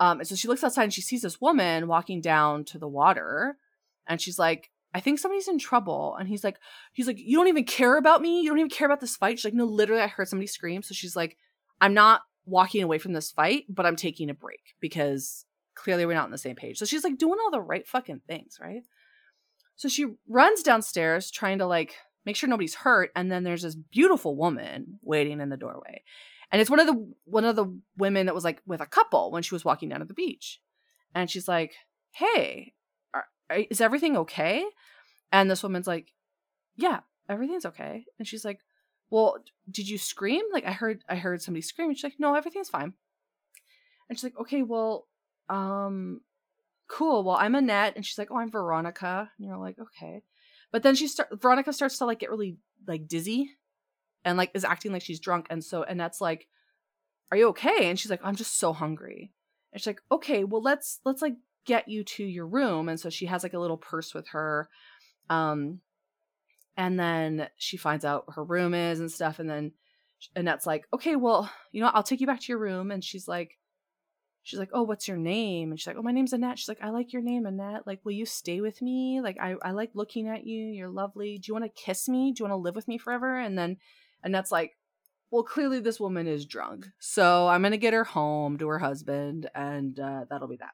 Um, and so she looks outside and she sees this woman walking down to the water. And she's like, I think somebody's in trouble. And he's like, he's like, you don't even care about me. You don't even care about this fight. She's like, no, literally, I heard somebody scream. So she's like, I'm not walking away from this fight, but I'm taking a break because clearly we're not on the same page. So she's like doing all the right fucking things, right? So she runs downstairs trying to like make sure nobody's hurt. And then there's this beautiful woman waiting in the doorway. And it's one of the one of the women that was like with a couple when she was walking down to the beach. And she's like, Hey, is everything okay? And this woman's like, yeah, everything's okay. And she's like, well, did you scream? Like I heard, I heard somebody scream. And she's like, no, everything's fine. And she's like, okay, well, um, cool. Well, I'm Annette. And she's like, oh, I'm Veronica. And you're like, okay. But then she start Veronica starts to like get really like dizzy and like is acting like she's drunk. And so Annette's like, are you okay? And she's like, I'm just so hungry. And she's like, okay, well, let's let's like get you to your room and so she has like a little purse with her um and then she finds out her room is and stuff and then Annette's like okay well you know i'll take you back to your room and she's like she's like oh what's your name? And she's like oh my name's annette. She's like i like your name annette. Like will you stay with me? Like i, I like looking at you. You're lovely. Do you want to kiss me? Do you want to live with me forever? And then annette's like well clearly this woman is drunk so i'm gonna get her home to her husband and uh, that'll be that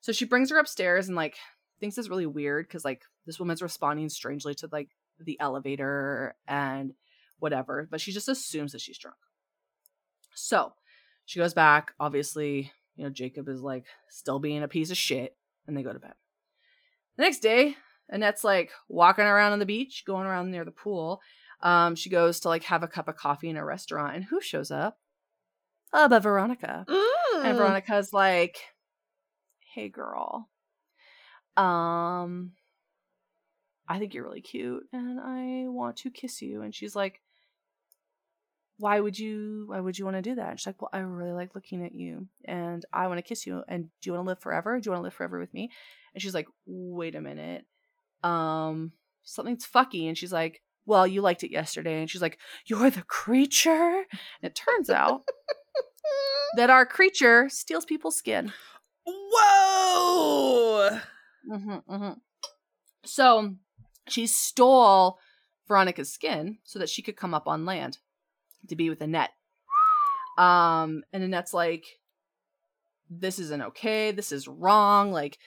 so she brings her upstairs and like thinks it's really weird because like this woman's responding strangely to like the elevator and whatever, but she just assumes that she's drunk. So she goes back. Obviously, you know, Jacob is like still being a piece of shit, and they go to bed. The next day, Annette's like walking around on the beach, going around near the pool. Um, she goes to like have a cup of coffee in a restaurant, and who shows up? Uh, but Veronica. Mm. And Veronica's like, hey girl. Um i think you're really cute and i want to kiss you. And she's like why would you why would you want to do that? And she's like well i really like looking at you and i want to kiss you and do you want to live forever? Do you want to live forever with me? And she's like wait a minute. Um something's fucky. And she's like well you liked it yesterday. And she's like you're the creature. And it turns out that our creature steals people's skin Mm-hmm, mm-hmm. So she stole Veronica's skin so that she could come up on land to be with Annette. Um, and Annette's like, this isn't okay. This is wrong. Like,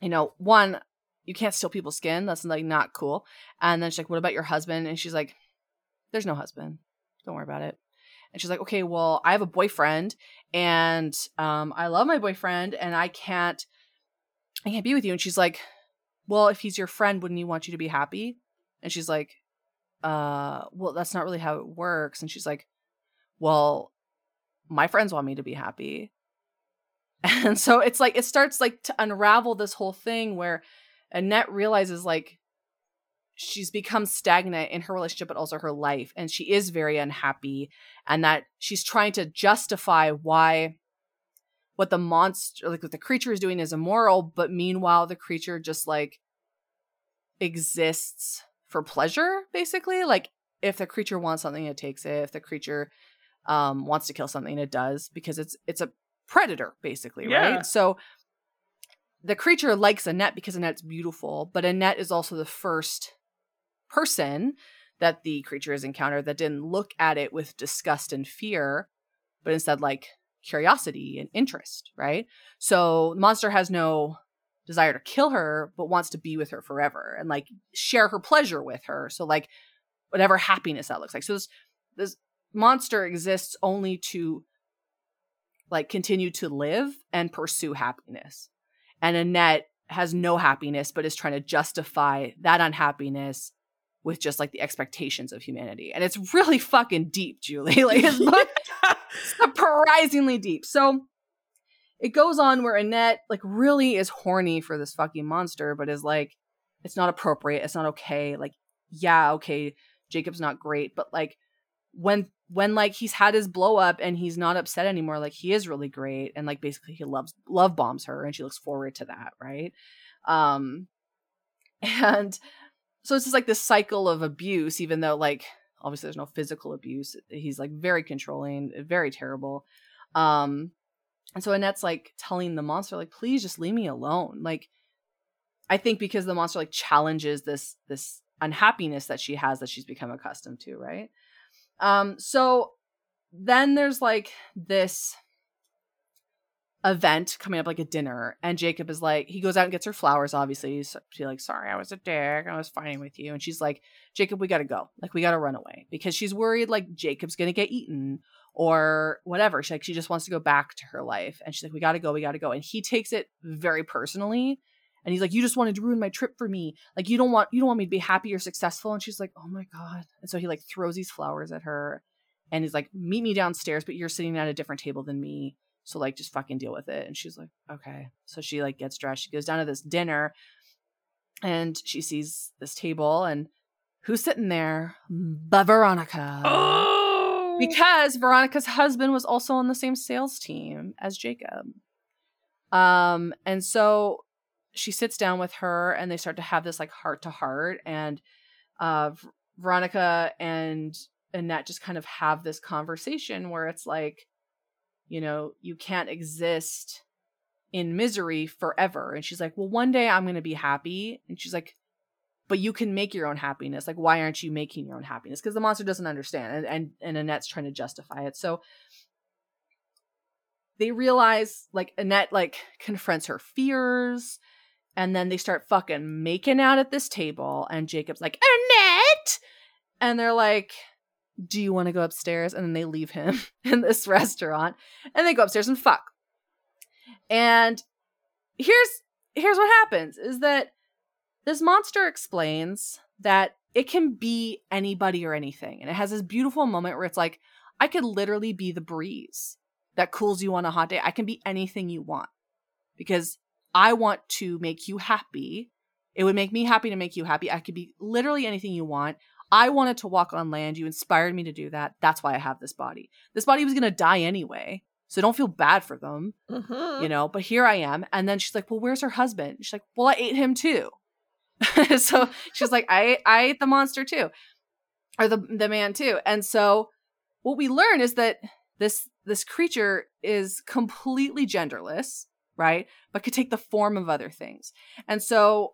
you know, one, you can't steal people's skin. That's like not cool. And then she's like, what about your husband? And she's like, there's no husband. Don't worry about it. And she's like, okay, well, I have a boyfriend and um, I love my boyfriend and I can't, I can't be with you. And she's like, well, if he's your friend, wouldn't he want you to be happy? And she's like, uh, well, that's not really how it works. And she's like, well, my friends want me to be happy. And so it's like, it starts like to unravel this whole thing where Annette realizes like she's become stagnant in her relationship but also her life and she is very unhappy and that she's trying to justify why what the monster like what the creature is doing is immoral but meanwhile the creature just like exists for pleasure basically? Like if the creature wants something it takes it. If the creature um wants to kill something it does because it's it's a predator basically Yeah. right so the creature likes Annette because Annette's beautiful, but Annette is also the first person that the creature has encountered that didn't look at it with disgust and fear, but instead like curiosity and interest, right? So monster has no desire to kill her, but wants to be with her forever and like share her pleasure with her. So like whatever happiness that looks like. So this this monster exists only to like continue to live and pursue happiness. And Annette has no happiness, but is trying to justify that unhappiness with just like the expectations of humanity. And it's really fucking deep, Julie. Like his book surprisingly deep. So it goes on where Annette like really is horny for this fucking monster, but is like, it's not appropriate, it's not okay. Like, yeah, okay, Jacob's not great, but like when when like he's had his blow up and he's not upset anymore, like he is really great and like basically he loves love bombs her and she looks forward to that, right? Um and so it's just like this cycle of abuse, even though like obviously there's no physical abuse. He's like very controlling, very terrible. Um and so Annette's like telling the monster, like, please just leave me alone. Like, I think because the monster like challenges this this unhappiness that she has that she's become accustomed to, right? Um, so then there's like this event coming up like a dinner and jacob is like he goes out and gets her flowers obviously. He's she like sorry i was a dick. I was fighting with you. And she's like jacob we gotta go. Like we gotta run away. Because she's worried like jacob's gonna get eaten or whatever. She like she just wants to go back to her life. And she's like we gotta go we gotta go. And he takes it very personally. And he's like you just wanted to ruin my trip for me. Like you don't want you don't want me to be happy or successful. And she's like oh my god. And so he like throws these flowers at her and he's like meet me downstairs but you're sitting at a different table than me so like just fucking deal with it. And she's like, okay. So she like gets dressed. She goes down to this dinner and she sees this table and who's sitting there? But Veronica. Oh, Because Veronica's husband was also on the same sales team as Jacob. Um, and so she sits down with her and they start to have this like heart to heart and uh V- Veronica and Annette just kind of have this conversation where it's like you know, you can't exist in misery forever. And she's like, well, one day I'm going to be happy. And she's like, but you can make your own happiness. Like, why aren't you making your own happiness? Because the monster doesn't understand. And, and, and Annette's trying to justify it. So they realize, like, Annette, like, confronts her fears. And then they start fucking making out at this table. And Jacob's like, Annette! And they're like, do you want to go upstairs? And then they leave him in this restaurant and they go upstairs and fuck. And here's here's what happens is that this monster explains that it can be anybody or anything. And it has this beautiful moment where it's like, I could literally be the breeze that cools you on a hot day. I can be anything you want because I want to make you happy. It would make me happy to make you happy. I could be literally anything you want. I wanted to walk on land. You inspired me to do that. That's why I have this body. This body was going to die anyway. So don't feel bad for them, Mhm. you know, but here I am. And then she's like, well, where's her husband? She's like, well, I ate him too. so she's like, I, I ate the monster too, or the, the man too. And so what we learn is that this, this creature is completely genderless, right? But could take the form of other things. And so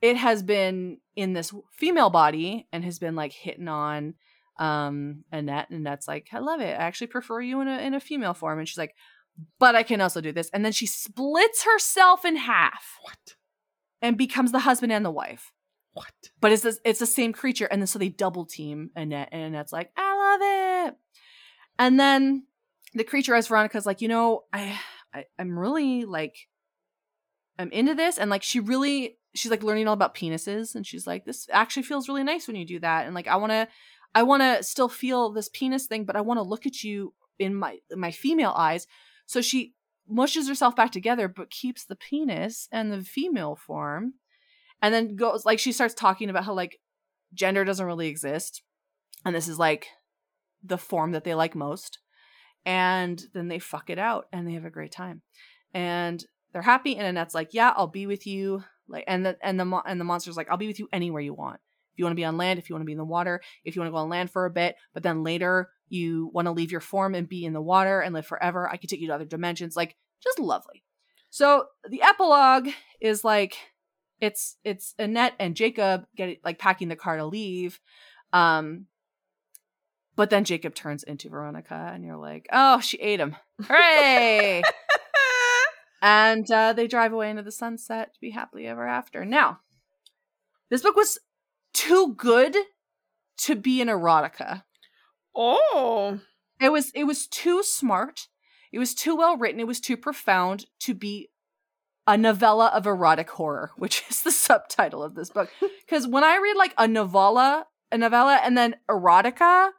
it has been in this female body and has been like hitting on um Annette and Annette's like, I love it. I actually prefer you in a in a female form. And she's like, but I can also do this. And then she splits herself in half What? and becomes the husband and the wife. What? But it's this, it's the same creature. And then so they double team Annette and Annette's like, I love it. And then the creature as Veronica's like, you know, I, I I'm really like I'm into this. And like she really she's like learning all about penises and she's like, this actually feels really nice when you do that. And like I wanna I wanna still feel this penis thing, but I wanna look at you in my my female eyes. So she mushes herself back together, but keeps the penis and the female form. And then goes like she starts talking about how like gender doesn't really exist. And this is like the form that they like most. And then they fuck it out and they have a great time. And they're happy and Annette's like, "Yeah, I'll be with you." Like and the and the and the monster's like, "I'll be with you anywhere you want. If you want to be on land, if you want to be in the water, if you want to go on land for a bit, but then later you want to leave your form and be in the water and live forever, I could take you to other dimensions." Like just lovely. So the epilogue is like it's it's Annette and Jacob getting like packing the car to leave. Um but then Jacob turns into Veronica and you're like, "Oh, she ate him. Hooray!" and uh, they drive away into the sunset to be happily ever after. Now, this book was too good to be an erotica. Oh. It was it was too smart. It was too well written. It was too profound to be a novella of erotic horror, which is the subtitle of this book. Because when I read like a novella, a novella, and then erotica,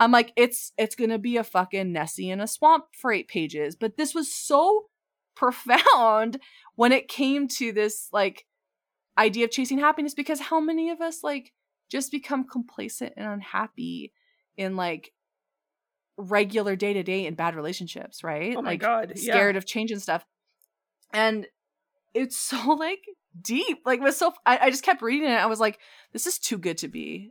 I'm like, it's it's gonna be a fucking Nessie in a swamp for eight pages. But this was so profound when it came to this like idea of chasing happiness because how many of us like just become complacent and unhappy in like regular day to day in bad relationships, right? Oh my like God, yeah. scared of change and stuff. And it's so like deep. Like was so I, I just kept reading it. I was like, this is too good to be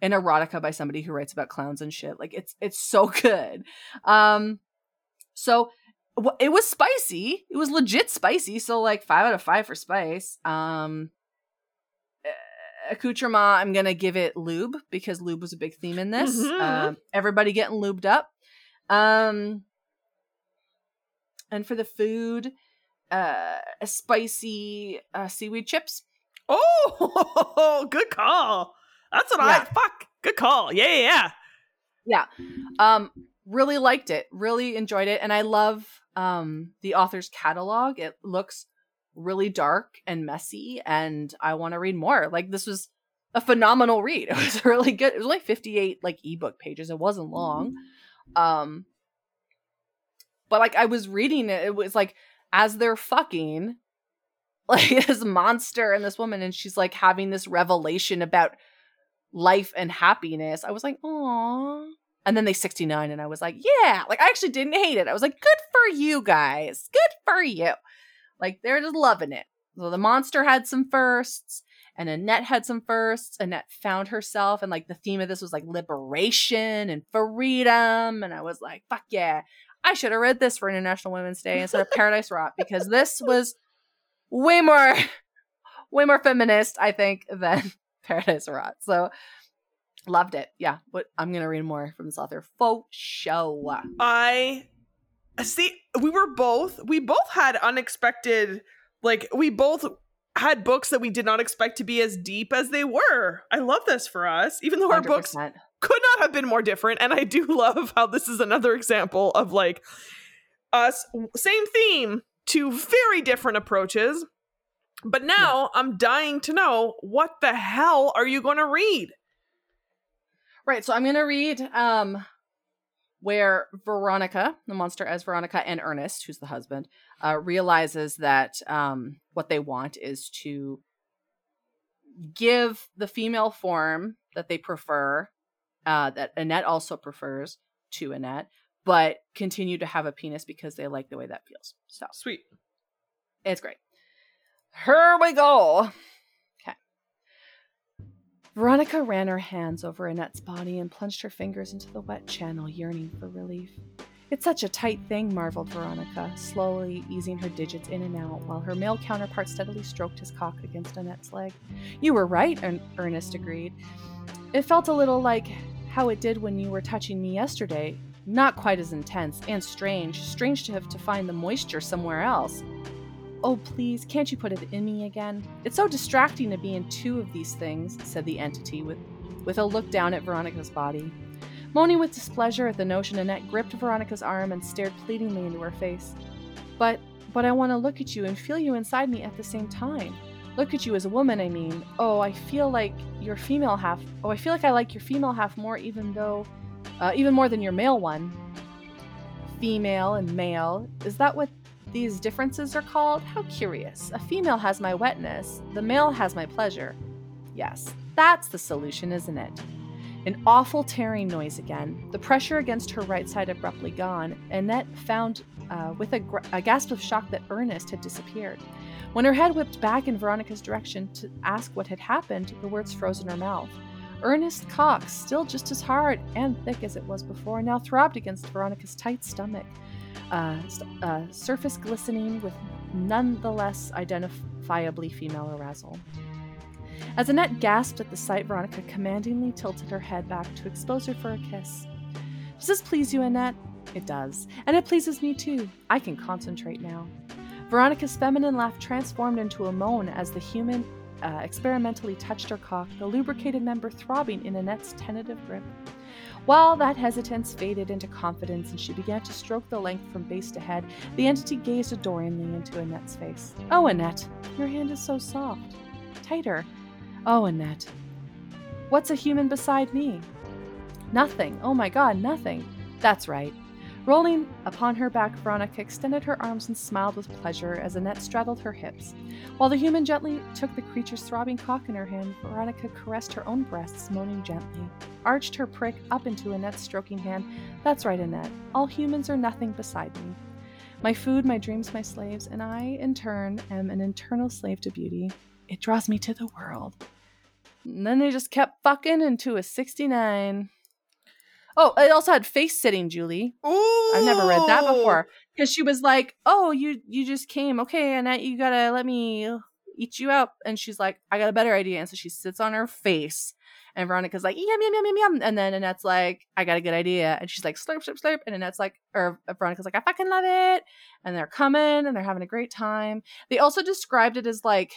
an erotica by somebody who writes about clowns and shit. Like it's it's so good. Um so it was spicy. It was legit spicy. So like five out of five for spice. Um uh, accoutrement, I'm gonna give it lube because lube was a big theme in this. Mhm. Um, everybody getting lubed up. Um, and for the food, uh, spicy uh, seaweed chips. Oh, good call. That's what I fuck. Good call. Yeah, yeah, yeah. Um, really liked it. Really enjoyed it, and I love um the author's catalog. It looks really dark and messy, and I want to read more. Like this was a phenomenal read. It was really good. It was like 58 like ebook pages. It wasn't long. Um but like I was reading it, it was like as they're fucking like this monster and this woman and she's like having this revelation about life and happiness. I was like, "Aw." And then they 69 and I was like, "Yeah." Like I actually didn't hate it. I was like, "Good for you guys. Good for you." Like they're just loving it. So the monster had some firsts and Annette had some firsts. Annette found herself, and like the theme of this was like liberation and freedom. And I was like, fuck yeah. I should have read this for International Women's Day instead of Paradise Rot because this was way more, way more feminist, I think, than Paradise Rot. So loved it. Yeah, but I'm gonna read more from this author. Faux show. I see. We were both. We both had unexpected. Like we both had books that we did not expect to be as deep as they were. I love this for us, even though our books could not have been more different. And I do love how this is another example of like us, same theme, two very different approaches. But now I'm dying to know what the hell are you going to read? Right, so I'm gonna read um where Veronica, the monster as Veronica, and Ernest, who's the husband, uh, realizes that um what they want is to give the female form that they prefer, uh, that Annette also prefers to Annette, but continue to have a penis because they like the way that feels. So Sweet. it's great. Here we go. Veronica ran her hands over Annette's body and plunged her fingers into the wet channel, yearning for relief. It's such a tight thing, marveled Veronica, slowly easing her digits in and out while her male counterpart steadily stroked his cock against Annette's leg. You were right, Ern- Ernest agreed. It felt a little like how it did when you were touching me yesterday. Not quite as intense and strange. Strange to have to find the moisture somewhere else. Oh, please, can't you put it in me again? It's so distracting to be in two of these things, said the entity with, with a look down at Veronica's body. Moaning with displeasure at the notion, Annette gripped Veronica's arm and stared pleadingly into her face. But, but I want to look at you and feel you inside me at the same time. Look at you as a woman, I mean. Oh, I feel like your female half. Oh, I feel like I like your female half more, even though, uh, even more than your male one. Female and male. Is that what these differences are called? How curious. A female has my wetness, the male has my pleasure. Yes, that's the solution, isn't it? An awful tearing noise again, the pressure against her right side abruptly gone. Annette found uh, with a, gr- a gasp of shock that Ernest had disappeared. When her head whipped back in Veronica's direction to ask what had happened, the words froze in her mouth. Ernest cock, still just as hard and thick as it was before, now throbbed against Veronica's tight stomach, uh, uh, surface glistening with nonetheless identifiably female arousal. As Annette gasped at the sight, Veronica commandingly tilted her head back to expose her for a kiss. Does this please you, Annette? It does. And it pleases me too. I can concentrate now. Veronica's feminine laugh transformed into a moan as the human uh, experimentally touched her cock, the lubricated member throbbing in Annette's tentative grip. While that hesitance faded into confidence and she began to stroke the length from base to head, the entity gazed adoringly into Annette's face. Oh, Annette, your hand is so soft. Tighter. Oh, Annette. What's a human beside me? Nothing. Oh my god, nothing. That's right. Rolling upon her back, Veronica extended her arms and smiled with pleasure as Annette straddled her hips. While the human gently took the creature's throbbing cock in her hand, Veronica caressed her own breasts, moaning gently, arched her prick up into Annette's stroking hand. That's right, Annette. All humans are nothing beside me. My food, my dreams, my slaves, and I, in turn, am an eternal slave to beauty. It draws me to the world. And then they just kept fucking into a 69. Oh, it also had face sitting, Julie. Ooh. I've never read that before. Because she was like, "Oh, you you just came, okay, Annette. You gotta let me uh, eat you out." And she's like, "I got a better idea." And so she sits on her face, and Veronica's like, "Yum yum yum yum yum," and then Annette's like, "I got a good idea," and she's like, "Slurp slurp slurp," and Annette's like, or Veronica's like, "I fucking love it," and they're coming and they're having a great time. They also described it as like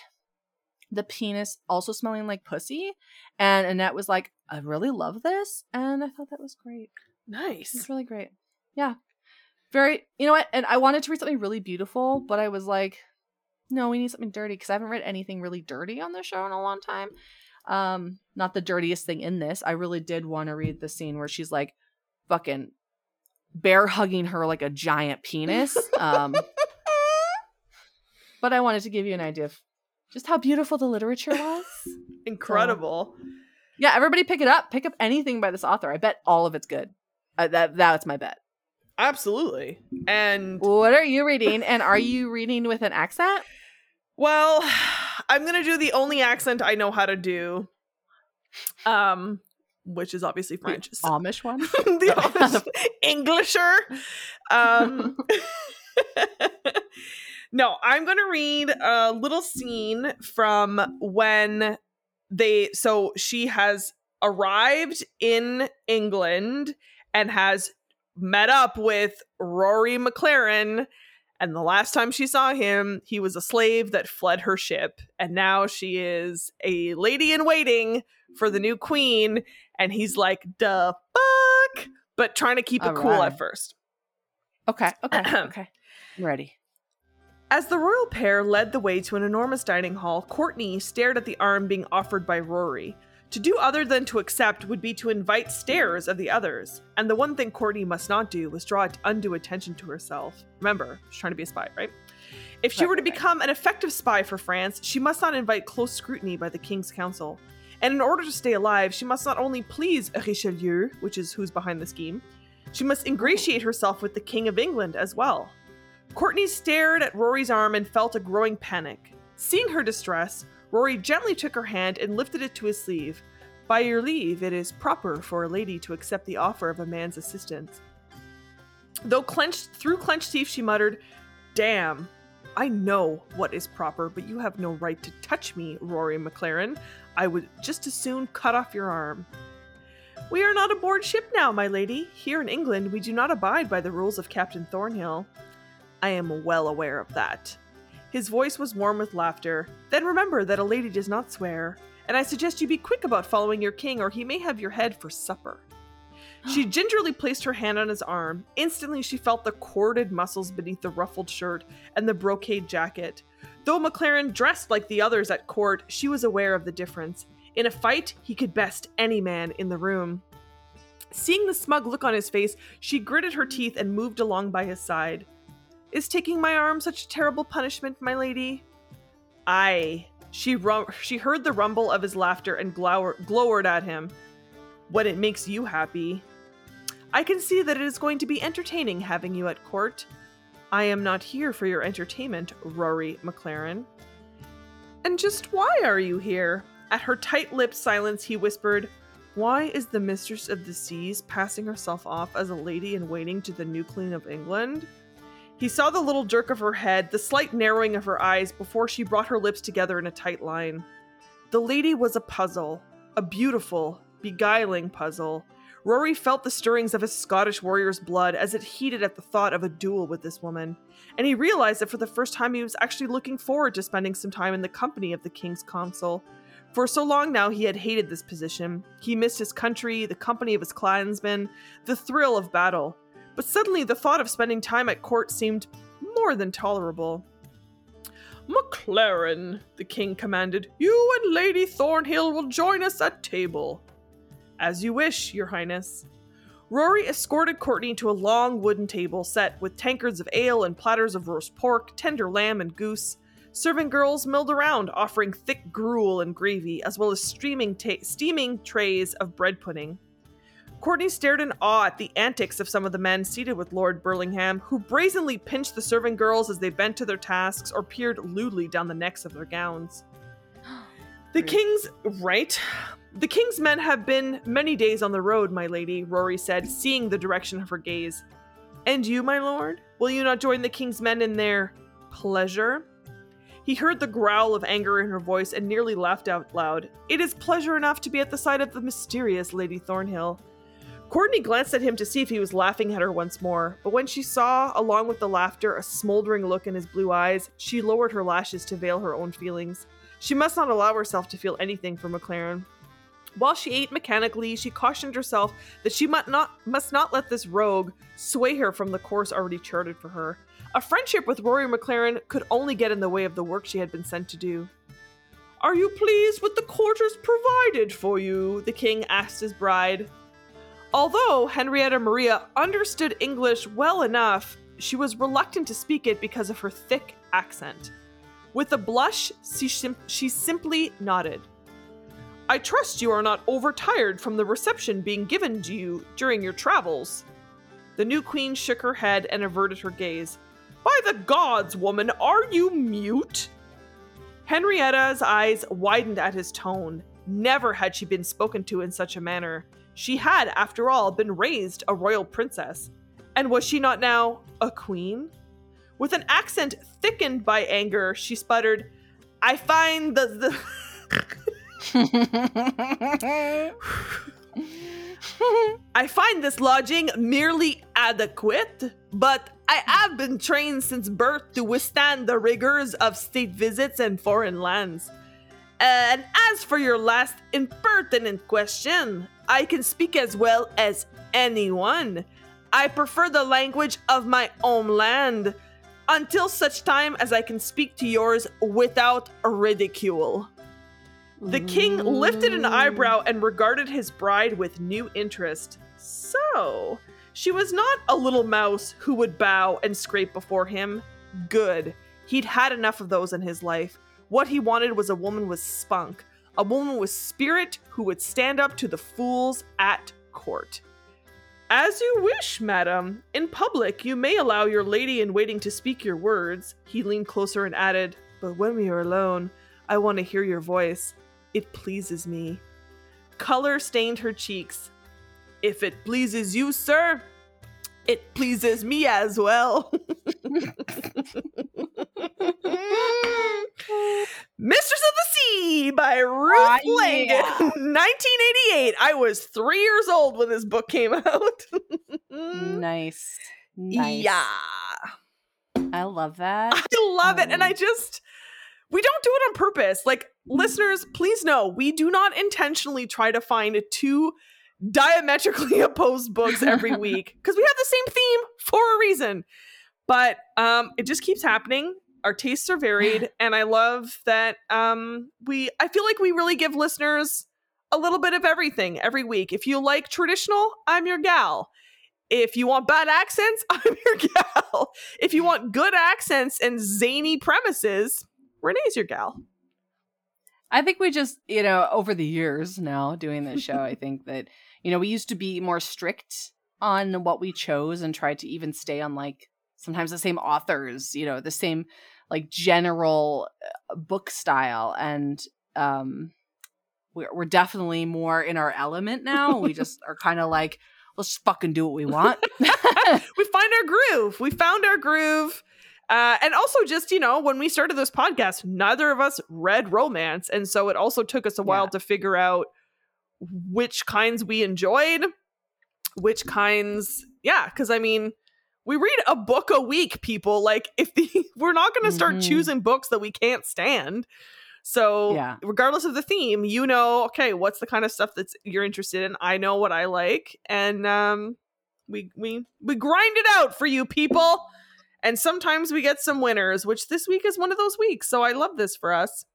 the penis also smelling like pussy, and Annette was like, "I really love this," and I thought that was great. Nice. It's really great. Yeah. Very, you know what? And I wanted to read something really beautiful, but I was like, no, we need something dirty because I haven't read anything really dirty on the show in a long time. Um, not the dirtiest thing in this. I really did want to read the scene where she's like fucking bear hugging her like a giant penis. Um, but I wanted to give you an idea of just how beautiful the literature was. Incredible. Yeah, everybody pick it up. Pick up anything by this author. I bet all of it's good. Uh, that that's my bet. Absolutely. And What are you reading? And are you reading with an accent? well, I'm going to do the only accent I know how to do. Um which is obviously French. So- Amish one? the Amish Englisher. Um, no, I'm going to read a little scene from when they. So she has arrived in England and has met up with Rory McLaren. And the last time she saw him, he was a slave that fled her ship. And now she is a lady in waiting for the new queen. And he's like, duh, fuck. But trying to keep it cool right. at first. Okay, okay, okay. I'm ready. As the royal pair led the way to an enormous dining hall, Courtney stared at the arm being offered by Rory. To do other than to accept would be to invite stares of the others, and the one thing Courtney must not do was draw undue attention to herself. Remember, she's trying to be a spy, right? If she Right, were to right, become an effective spy for France, she must not invite close scrutiny by the king's council. And in order to stay alive, she must not only please Richelieu, which is who's behind the scheme, she must ingratiate herself with the King of England as well. Courtney stared at Rory's arm and felt a growing panic. Seeing her distress, Rory gently took her hand and lifted it to his sleeve. By your leave, it is proper for a lady to accept the offer of a man's assistance. Though clenched through clenched teeth, she muttered, Damn, I know what is proper, but you have no right to touch me, Rory McLaren. I would just as soon cut off your arm. We are not aboard ship now, my lady. Here in England, we do not abide by the rules of Captain Thornhill. I am well aware of that. His voice was warm with laughter. Then remember that a lady does not swear, and I suggest you be quick about following your king, or he may have your head for supper. She gingerly placed her hand on his arm. Instantly, she felt the corded muscles beneath the ruffled shirt and the brocade jacket. Though McLaren dressed like the others at court, she was aware of the difference. In a fight, he could best any man in the room. Seeing the smug look on his face, she gritted her teeth and moved along by his side. Is taking my arm such a terrible punishment, my lady? Aye. She rum- she heard the rumble of his laughter and glower- glowered at him. When it makes you happy. I can see that it is going to be entertaining having you at court. I am not here for your entertainment, Rory McLaren. And just why are you here? At her tight lipped silence, he whispered, Why is the Mistress of the Seas passing herself off as a lady in waiting to the new Queen of England? He saw the little jerk of her head, the slight narrowing of her eyes before she brought her lips together in a tight line. The lady was a puzzle, a beautiful, beguiling puzzle. Rory felt the stirrings of his Scottish warrior's blood as it heated at the thought of a duel with this woman, and he realized that for the first time he was actually looking forward to spending some time in the company of the king's consort. For so long now he had hated this position. He missed his country, the company of his clansmen, the thrill of battle. But suddenly the thought of spending time at court seemed more than tolerable. McLaren, the king commanded, you and Lady Thornhill will join us at table. As you wish, your highness. Rory escorted Courtney to a long wooden table set with tankards of ale and platters of roast pork, tender lamb, and goose. Servant girls milled around, offering thick gruel and gravy, as well as ta- steaming trays of bread pudding. Courtney stared in awe at the antics of some of the men seated with Lord Burlingham, who brazenly pinched the serving girls as they bent to their tasks or peered lewdly down the necks of their gowns. The king's right. The king's men have been many days on the road, my lady, Rory said, seeing the direction of her gaze. And you, my lord? Will you not join the king's men in their pleasure? He heard the growl of anger in her voice and nearly laughed out loud. It is pleasure enough to be at the side of the mysterious Lady Thornhill. Courtney glanced at him to see if he was laughing at her once more, but when she saw, along with the laughter, a smoldering look in his blue eyes, she lowered her lashes to veil her own feelings. She must not allow herself to feel anything for McLaren. While she ate mechanically, she cautioned herself that she must not, must not let this rogue sway her from the course already charted for her. A friendship with Rory McLaren could only get in the way of the work she had been sent to do. Are you pleased with the quarters provided for you? The king asked his bride. Although Henrietta Maria understood English well enough, she was reluctant to speak it because of her thick accent. With a blush, she, sim- she simply nodded. I trust you are not overtired from the reception being given to you during your travels. The new queen shook her head and averted her gaze. By the gods, woman, are you mute? Henrietta's eyes widened at his tone. Never had she been spoken to in such a manner. She had, after all, been raised a royal princess. And was she not now a queen? With an accent thickened by anger, she sputtered, I find the. the I find this lodging merely adequate, but I have been trained since birth to withstand the rigors of state visits and foreign lands. And as for your last impertinent question, I can speak as well as anyone. I prefer the language of my own land until such time as I can speak to yours without ridicule. The king lifted an eyebrow and regarded his bride with new interest. So, she was not a little mouse who would bow and scrape before him. Good. He'd had enough of those in his life. What he wanted was a woman with spunk, a woman with spirit who would stand up to the fools at court. As you wish, madam. In public, you may allow your lady in waiting to speak your words. He leaned closer and added, But when we are alone, I want to hear your voice. It pleases me. Color stained her cheeks. If it pleases you, sir, it pleases me as well. Mistress of the Sea by Ruth Langan, yeah. 1988. I was three years old when this book came out. nice. Nice. Yeah. I love that. I love it. And I Um, just, we don't do it on purpose. Like, listeners, please know we do not intentionally try to find two diametrically opposed books every week because we have the same theme for a reason. But um, it just keeps happening. Our tastes are varied, and I love that um, we. I feel like we really give listeners a little bit of everything every week. If you like traditional, I'm your gal. If you want bad accents, I'm your gal. If you want good accents and zany premises, Renee's your gal. I think we just, you know, over the years now doing this show, I think that, you know, we used to be more strict on what we chose and tried to even stay on like sometimes the same authors, you know, the same like general uh, book style. And um we're, we're definitely more in our element now. we just are kind of like, let's fucking do what we want. we find our groove. We found our groove. Uh, and also, just you know, when we started this podcast, neither of us read romance, and so it also took us a while Yeah. to figure out which kinds we enjoyed, which kinds, yeah. Because I mean, we read a book a week, people. Like, if the we're not going to start Mhm. choosing books that we can't stand. So, Yeah. regardless of the theme, you know, okay, what's the kind of stuff that's you're interested in? I know what I like, and um, we we we grind it out for you people. And sometimes we get some winners, which this week is one of those weeks. So I love this for us.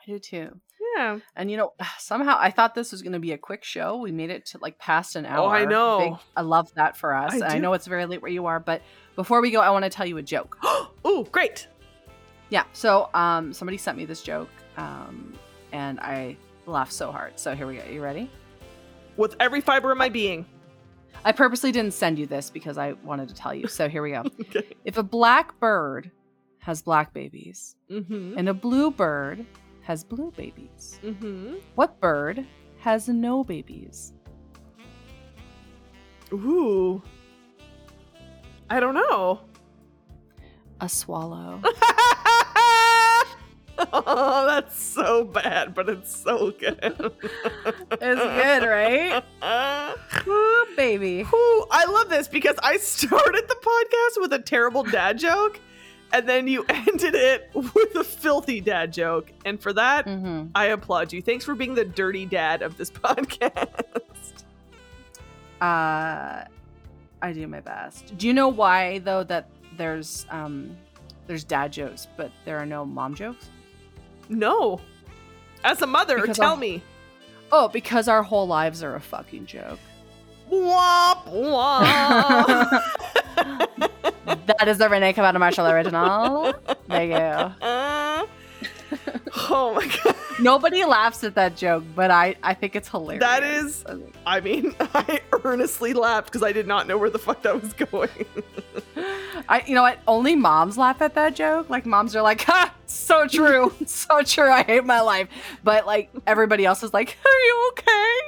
I do too. Yeah. And you know, somehow I thought this was going to be a quick show. We made it to like past an hour. Oh, I know. I love that for us. I and I know it's very late where you are, but before we go, I want to tell you a joke. oh, great. Yeah. So, um, somebody sent me this joke, um, and I laughed so hard. So here we go. You ready? With every fiber of my being. I purposely didn't send you this because I wanted to tell you. So here we go. Okay. if a black bird has black babies Mm-hmm. and a blue bird has blue babies, Mm-hmm. what bird has no babies? Ooh. I don't know. A swallow. oh, that's so bad, but it's so good. It's good, right? Ooh, baby. Ooh, I love this because I started the podcast with a terrible dad joke, and then you ended it with a filthy dad joke. And for that, hmm I applaud you. Thanks for being the dirty dad of this podcast. Uh, I do my best. Do you know why though that there's um there's dad jokes, but there are no mom jokes? No. As a mother, Because tell I'll- me. Oh, because our whole lives are a fucking joke. Womp womp. that is the Renee Cavada Marshall original. There you go. Uh, oh my god. Nobody laughs at that joke, but I I think it's hilarious. That is- I mean, I earnestly laughed because I did not know where the fuck that was going. I you know what? Only moms laugh at that joke. Like moms are like, "Ha, so true, so true. I hate my life." But like everybody else is like, "Are you okay?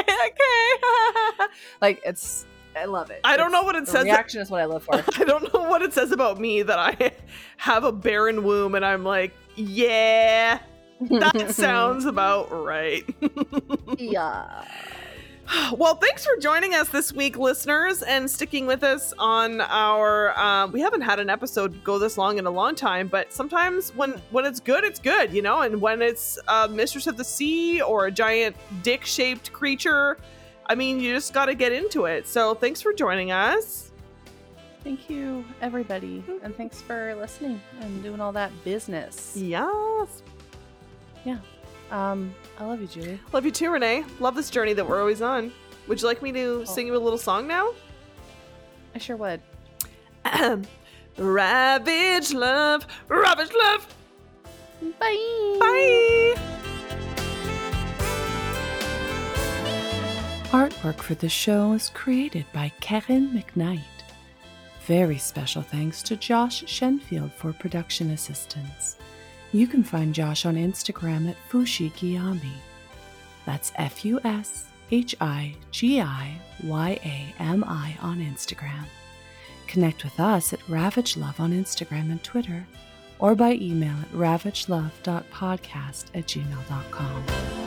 okay?" like it's I love it. I don't It's- know what it says. Reaction is what I live for. I don't know what it says about me that I have a barren womb and I'm like, yeah, that sounds about right. yeah. well, thanks for joining us this week, listeners, and sticking with us on our. Uh, we haven't had an episode go this long in a long time, but sometimes when when it's good, it's good, you know. And when it's uh, Mistress of the Sea or a giant dick-shaped creature, I mean, you just got to get into it. So, thanks for joining us. Thank you, everybody, and thanks for listening and doing all that business. Yes, Yeah. Um, I love you, Julie. love you too, Renee. Love this journey that we're always on. Would you like me to sing you a little song now? I sure would. Ravage love, ravage love. Bye. Bye. Artwork for the show is created by Karen McKnight. Very special thanks to Josh Shenfield for production assistance. You can find Josh on Instagram at Fushigiyami. That's F U S H I G I Y A M I on Instagram. Connect with us at Ravage Love on Instagram and Twitter, or by email at ravagelove.podcast at gmail.com.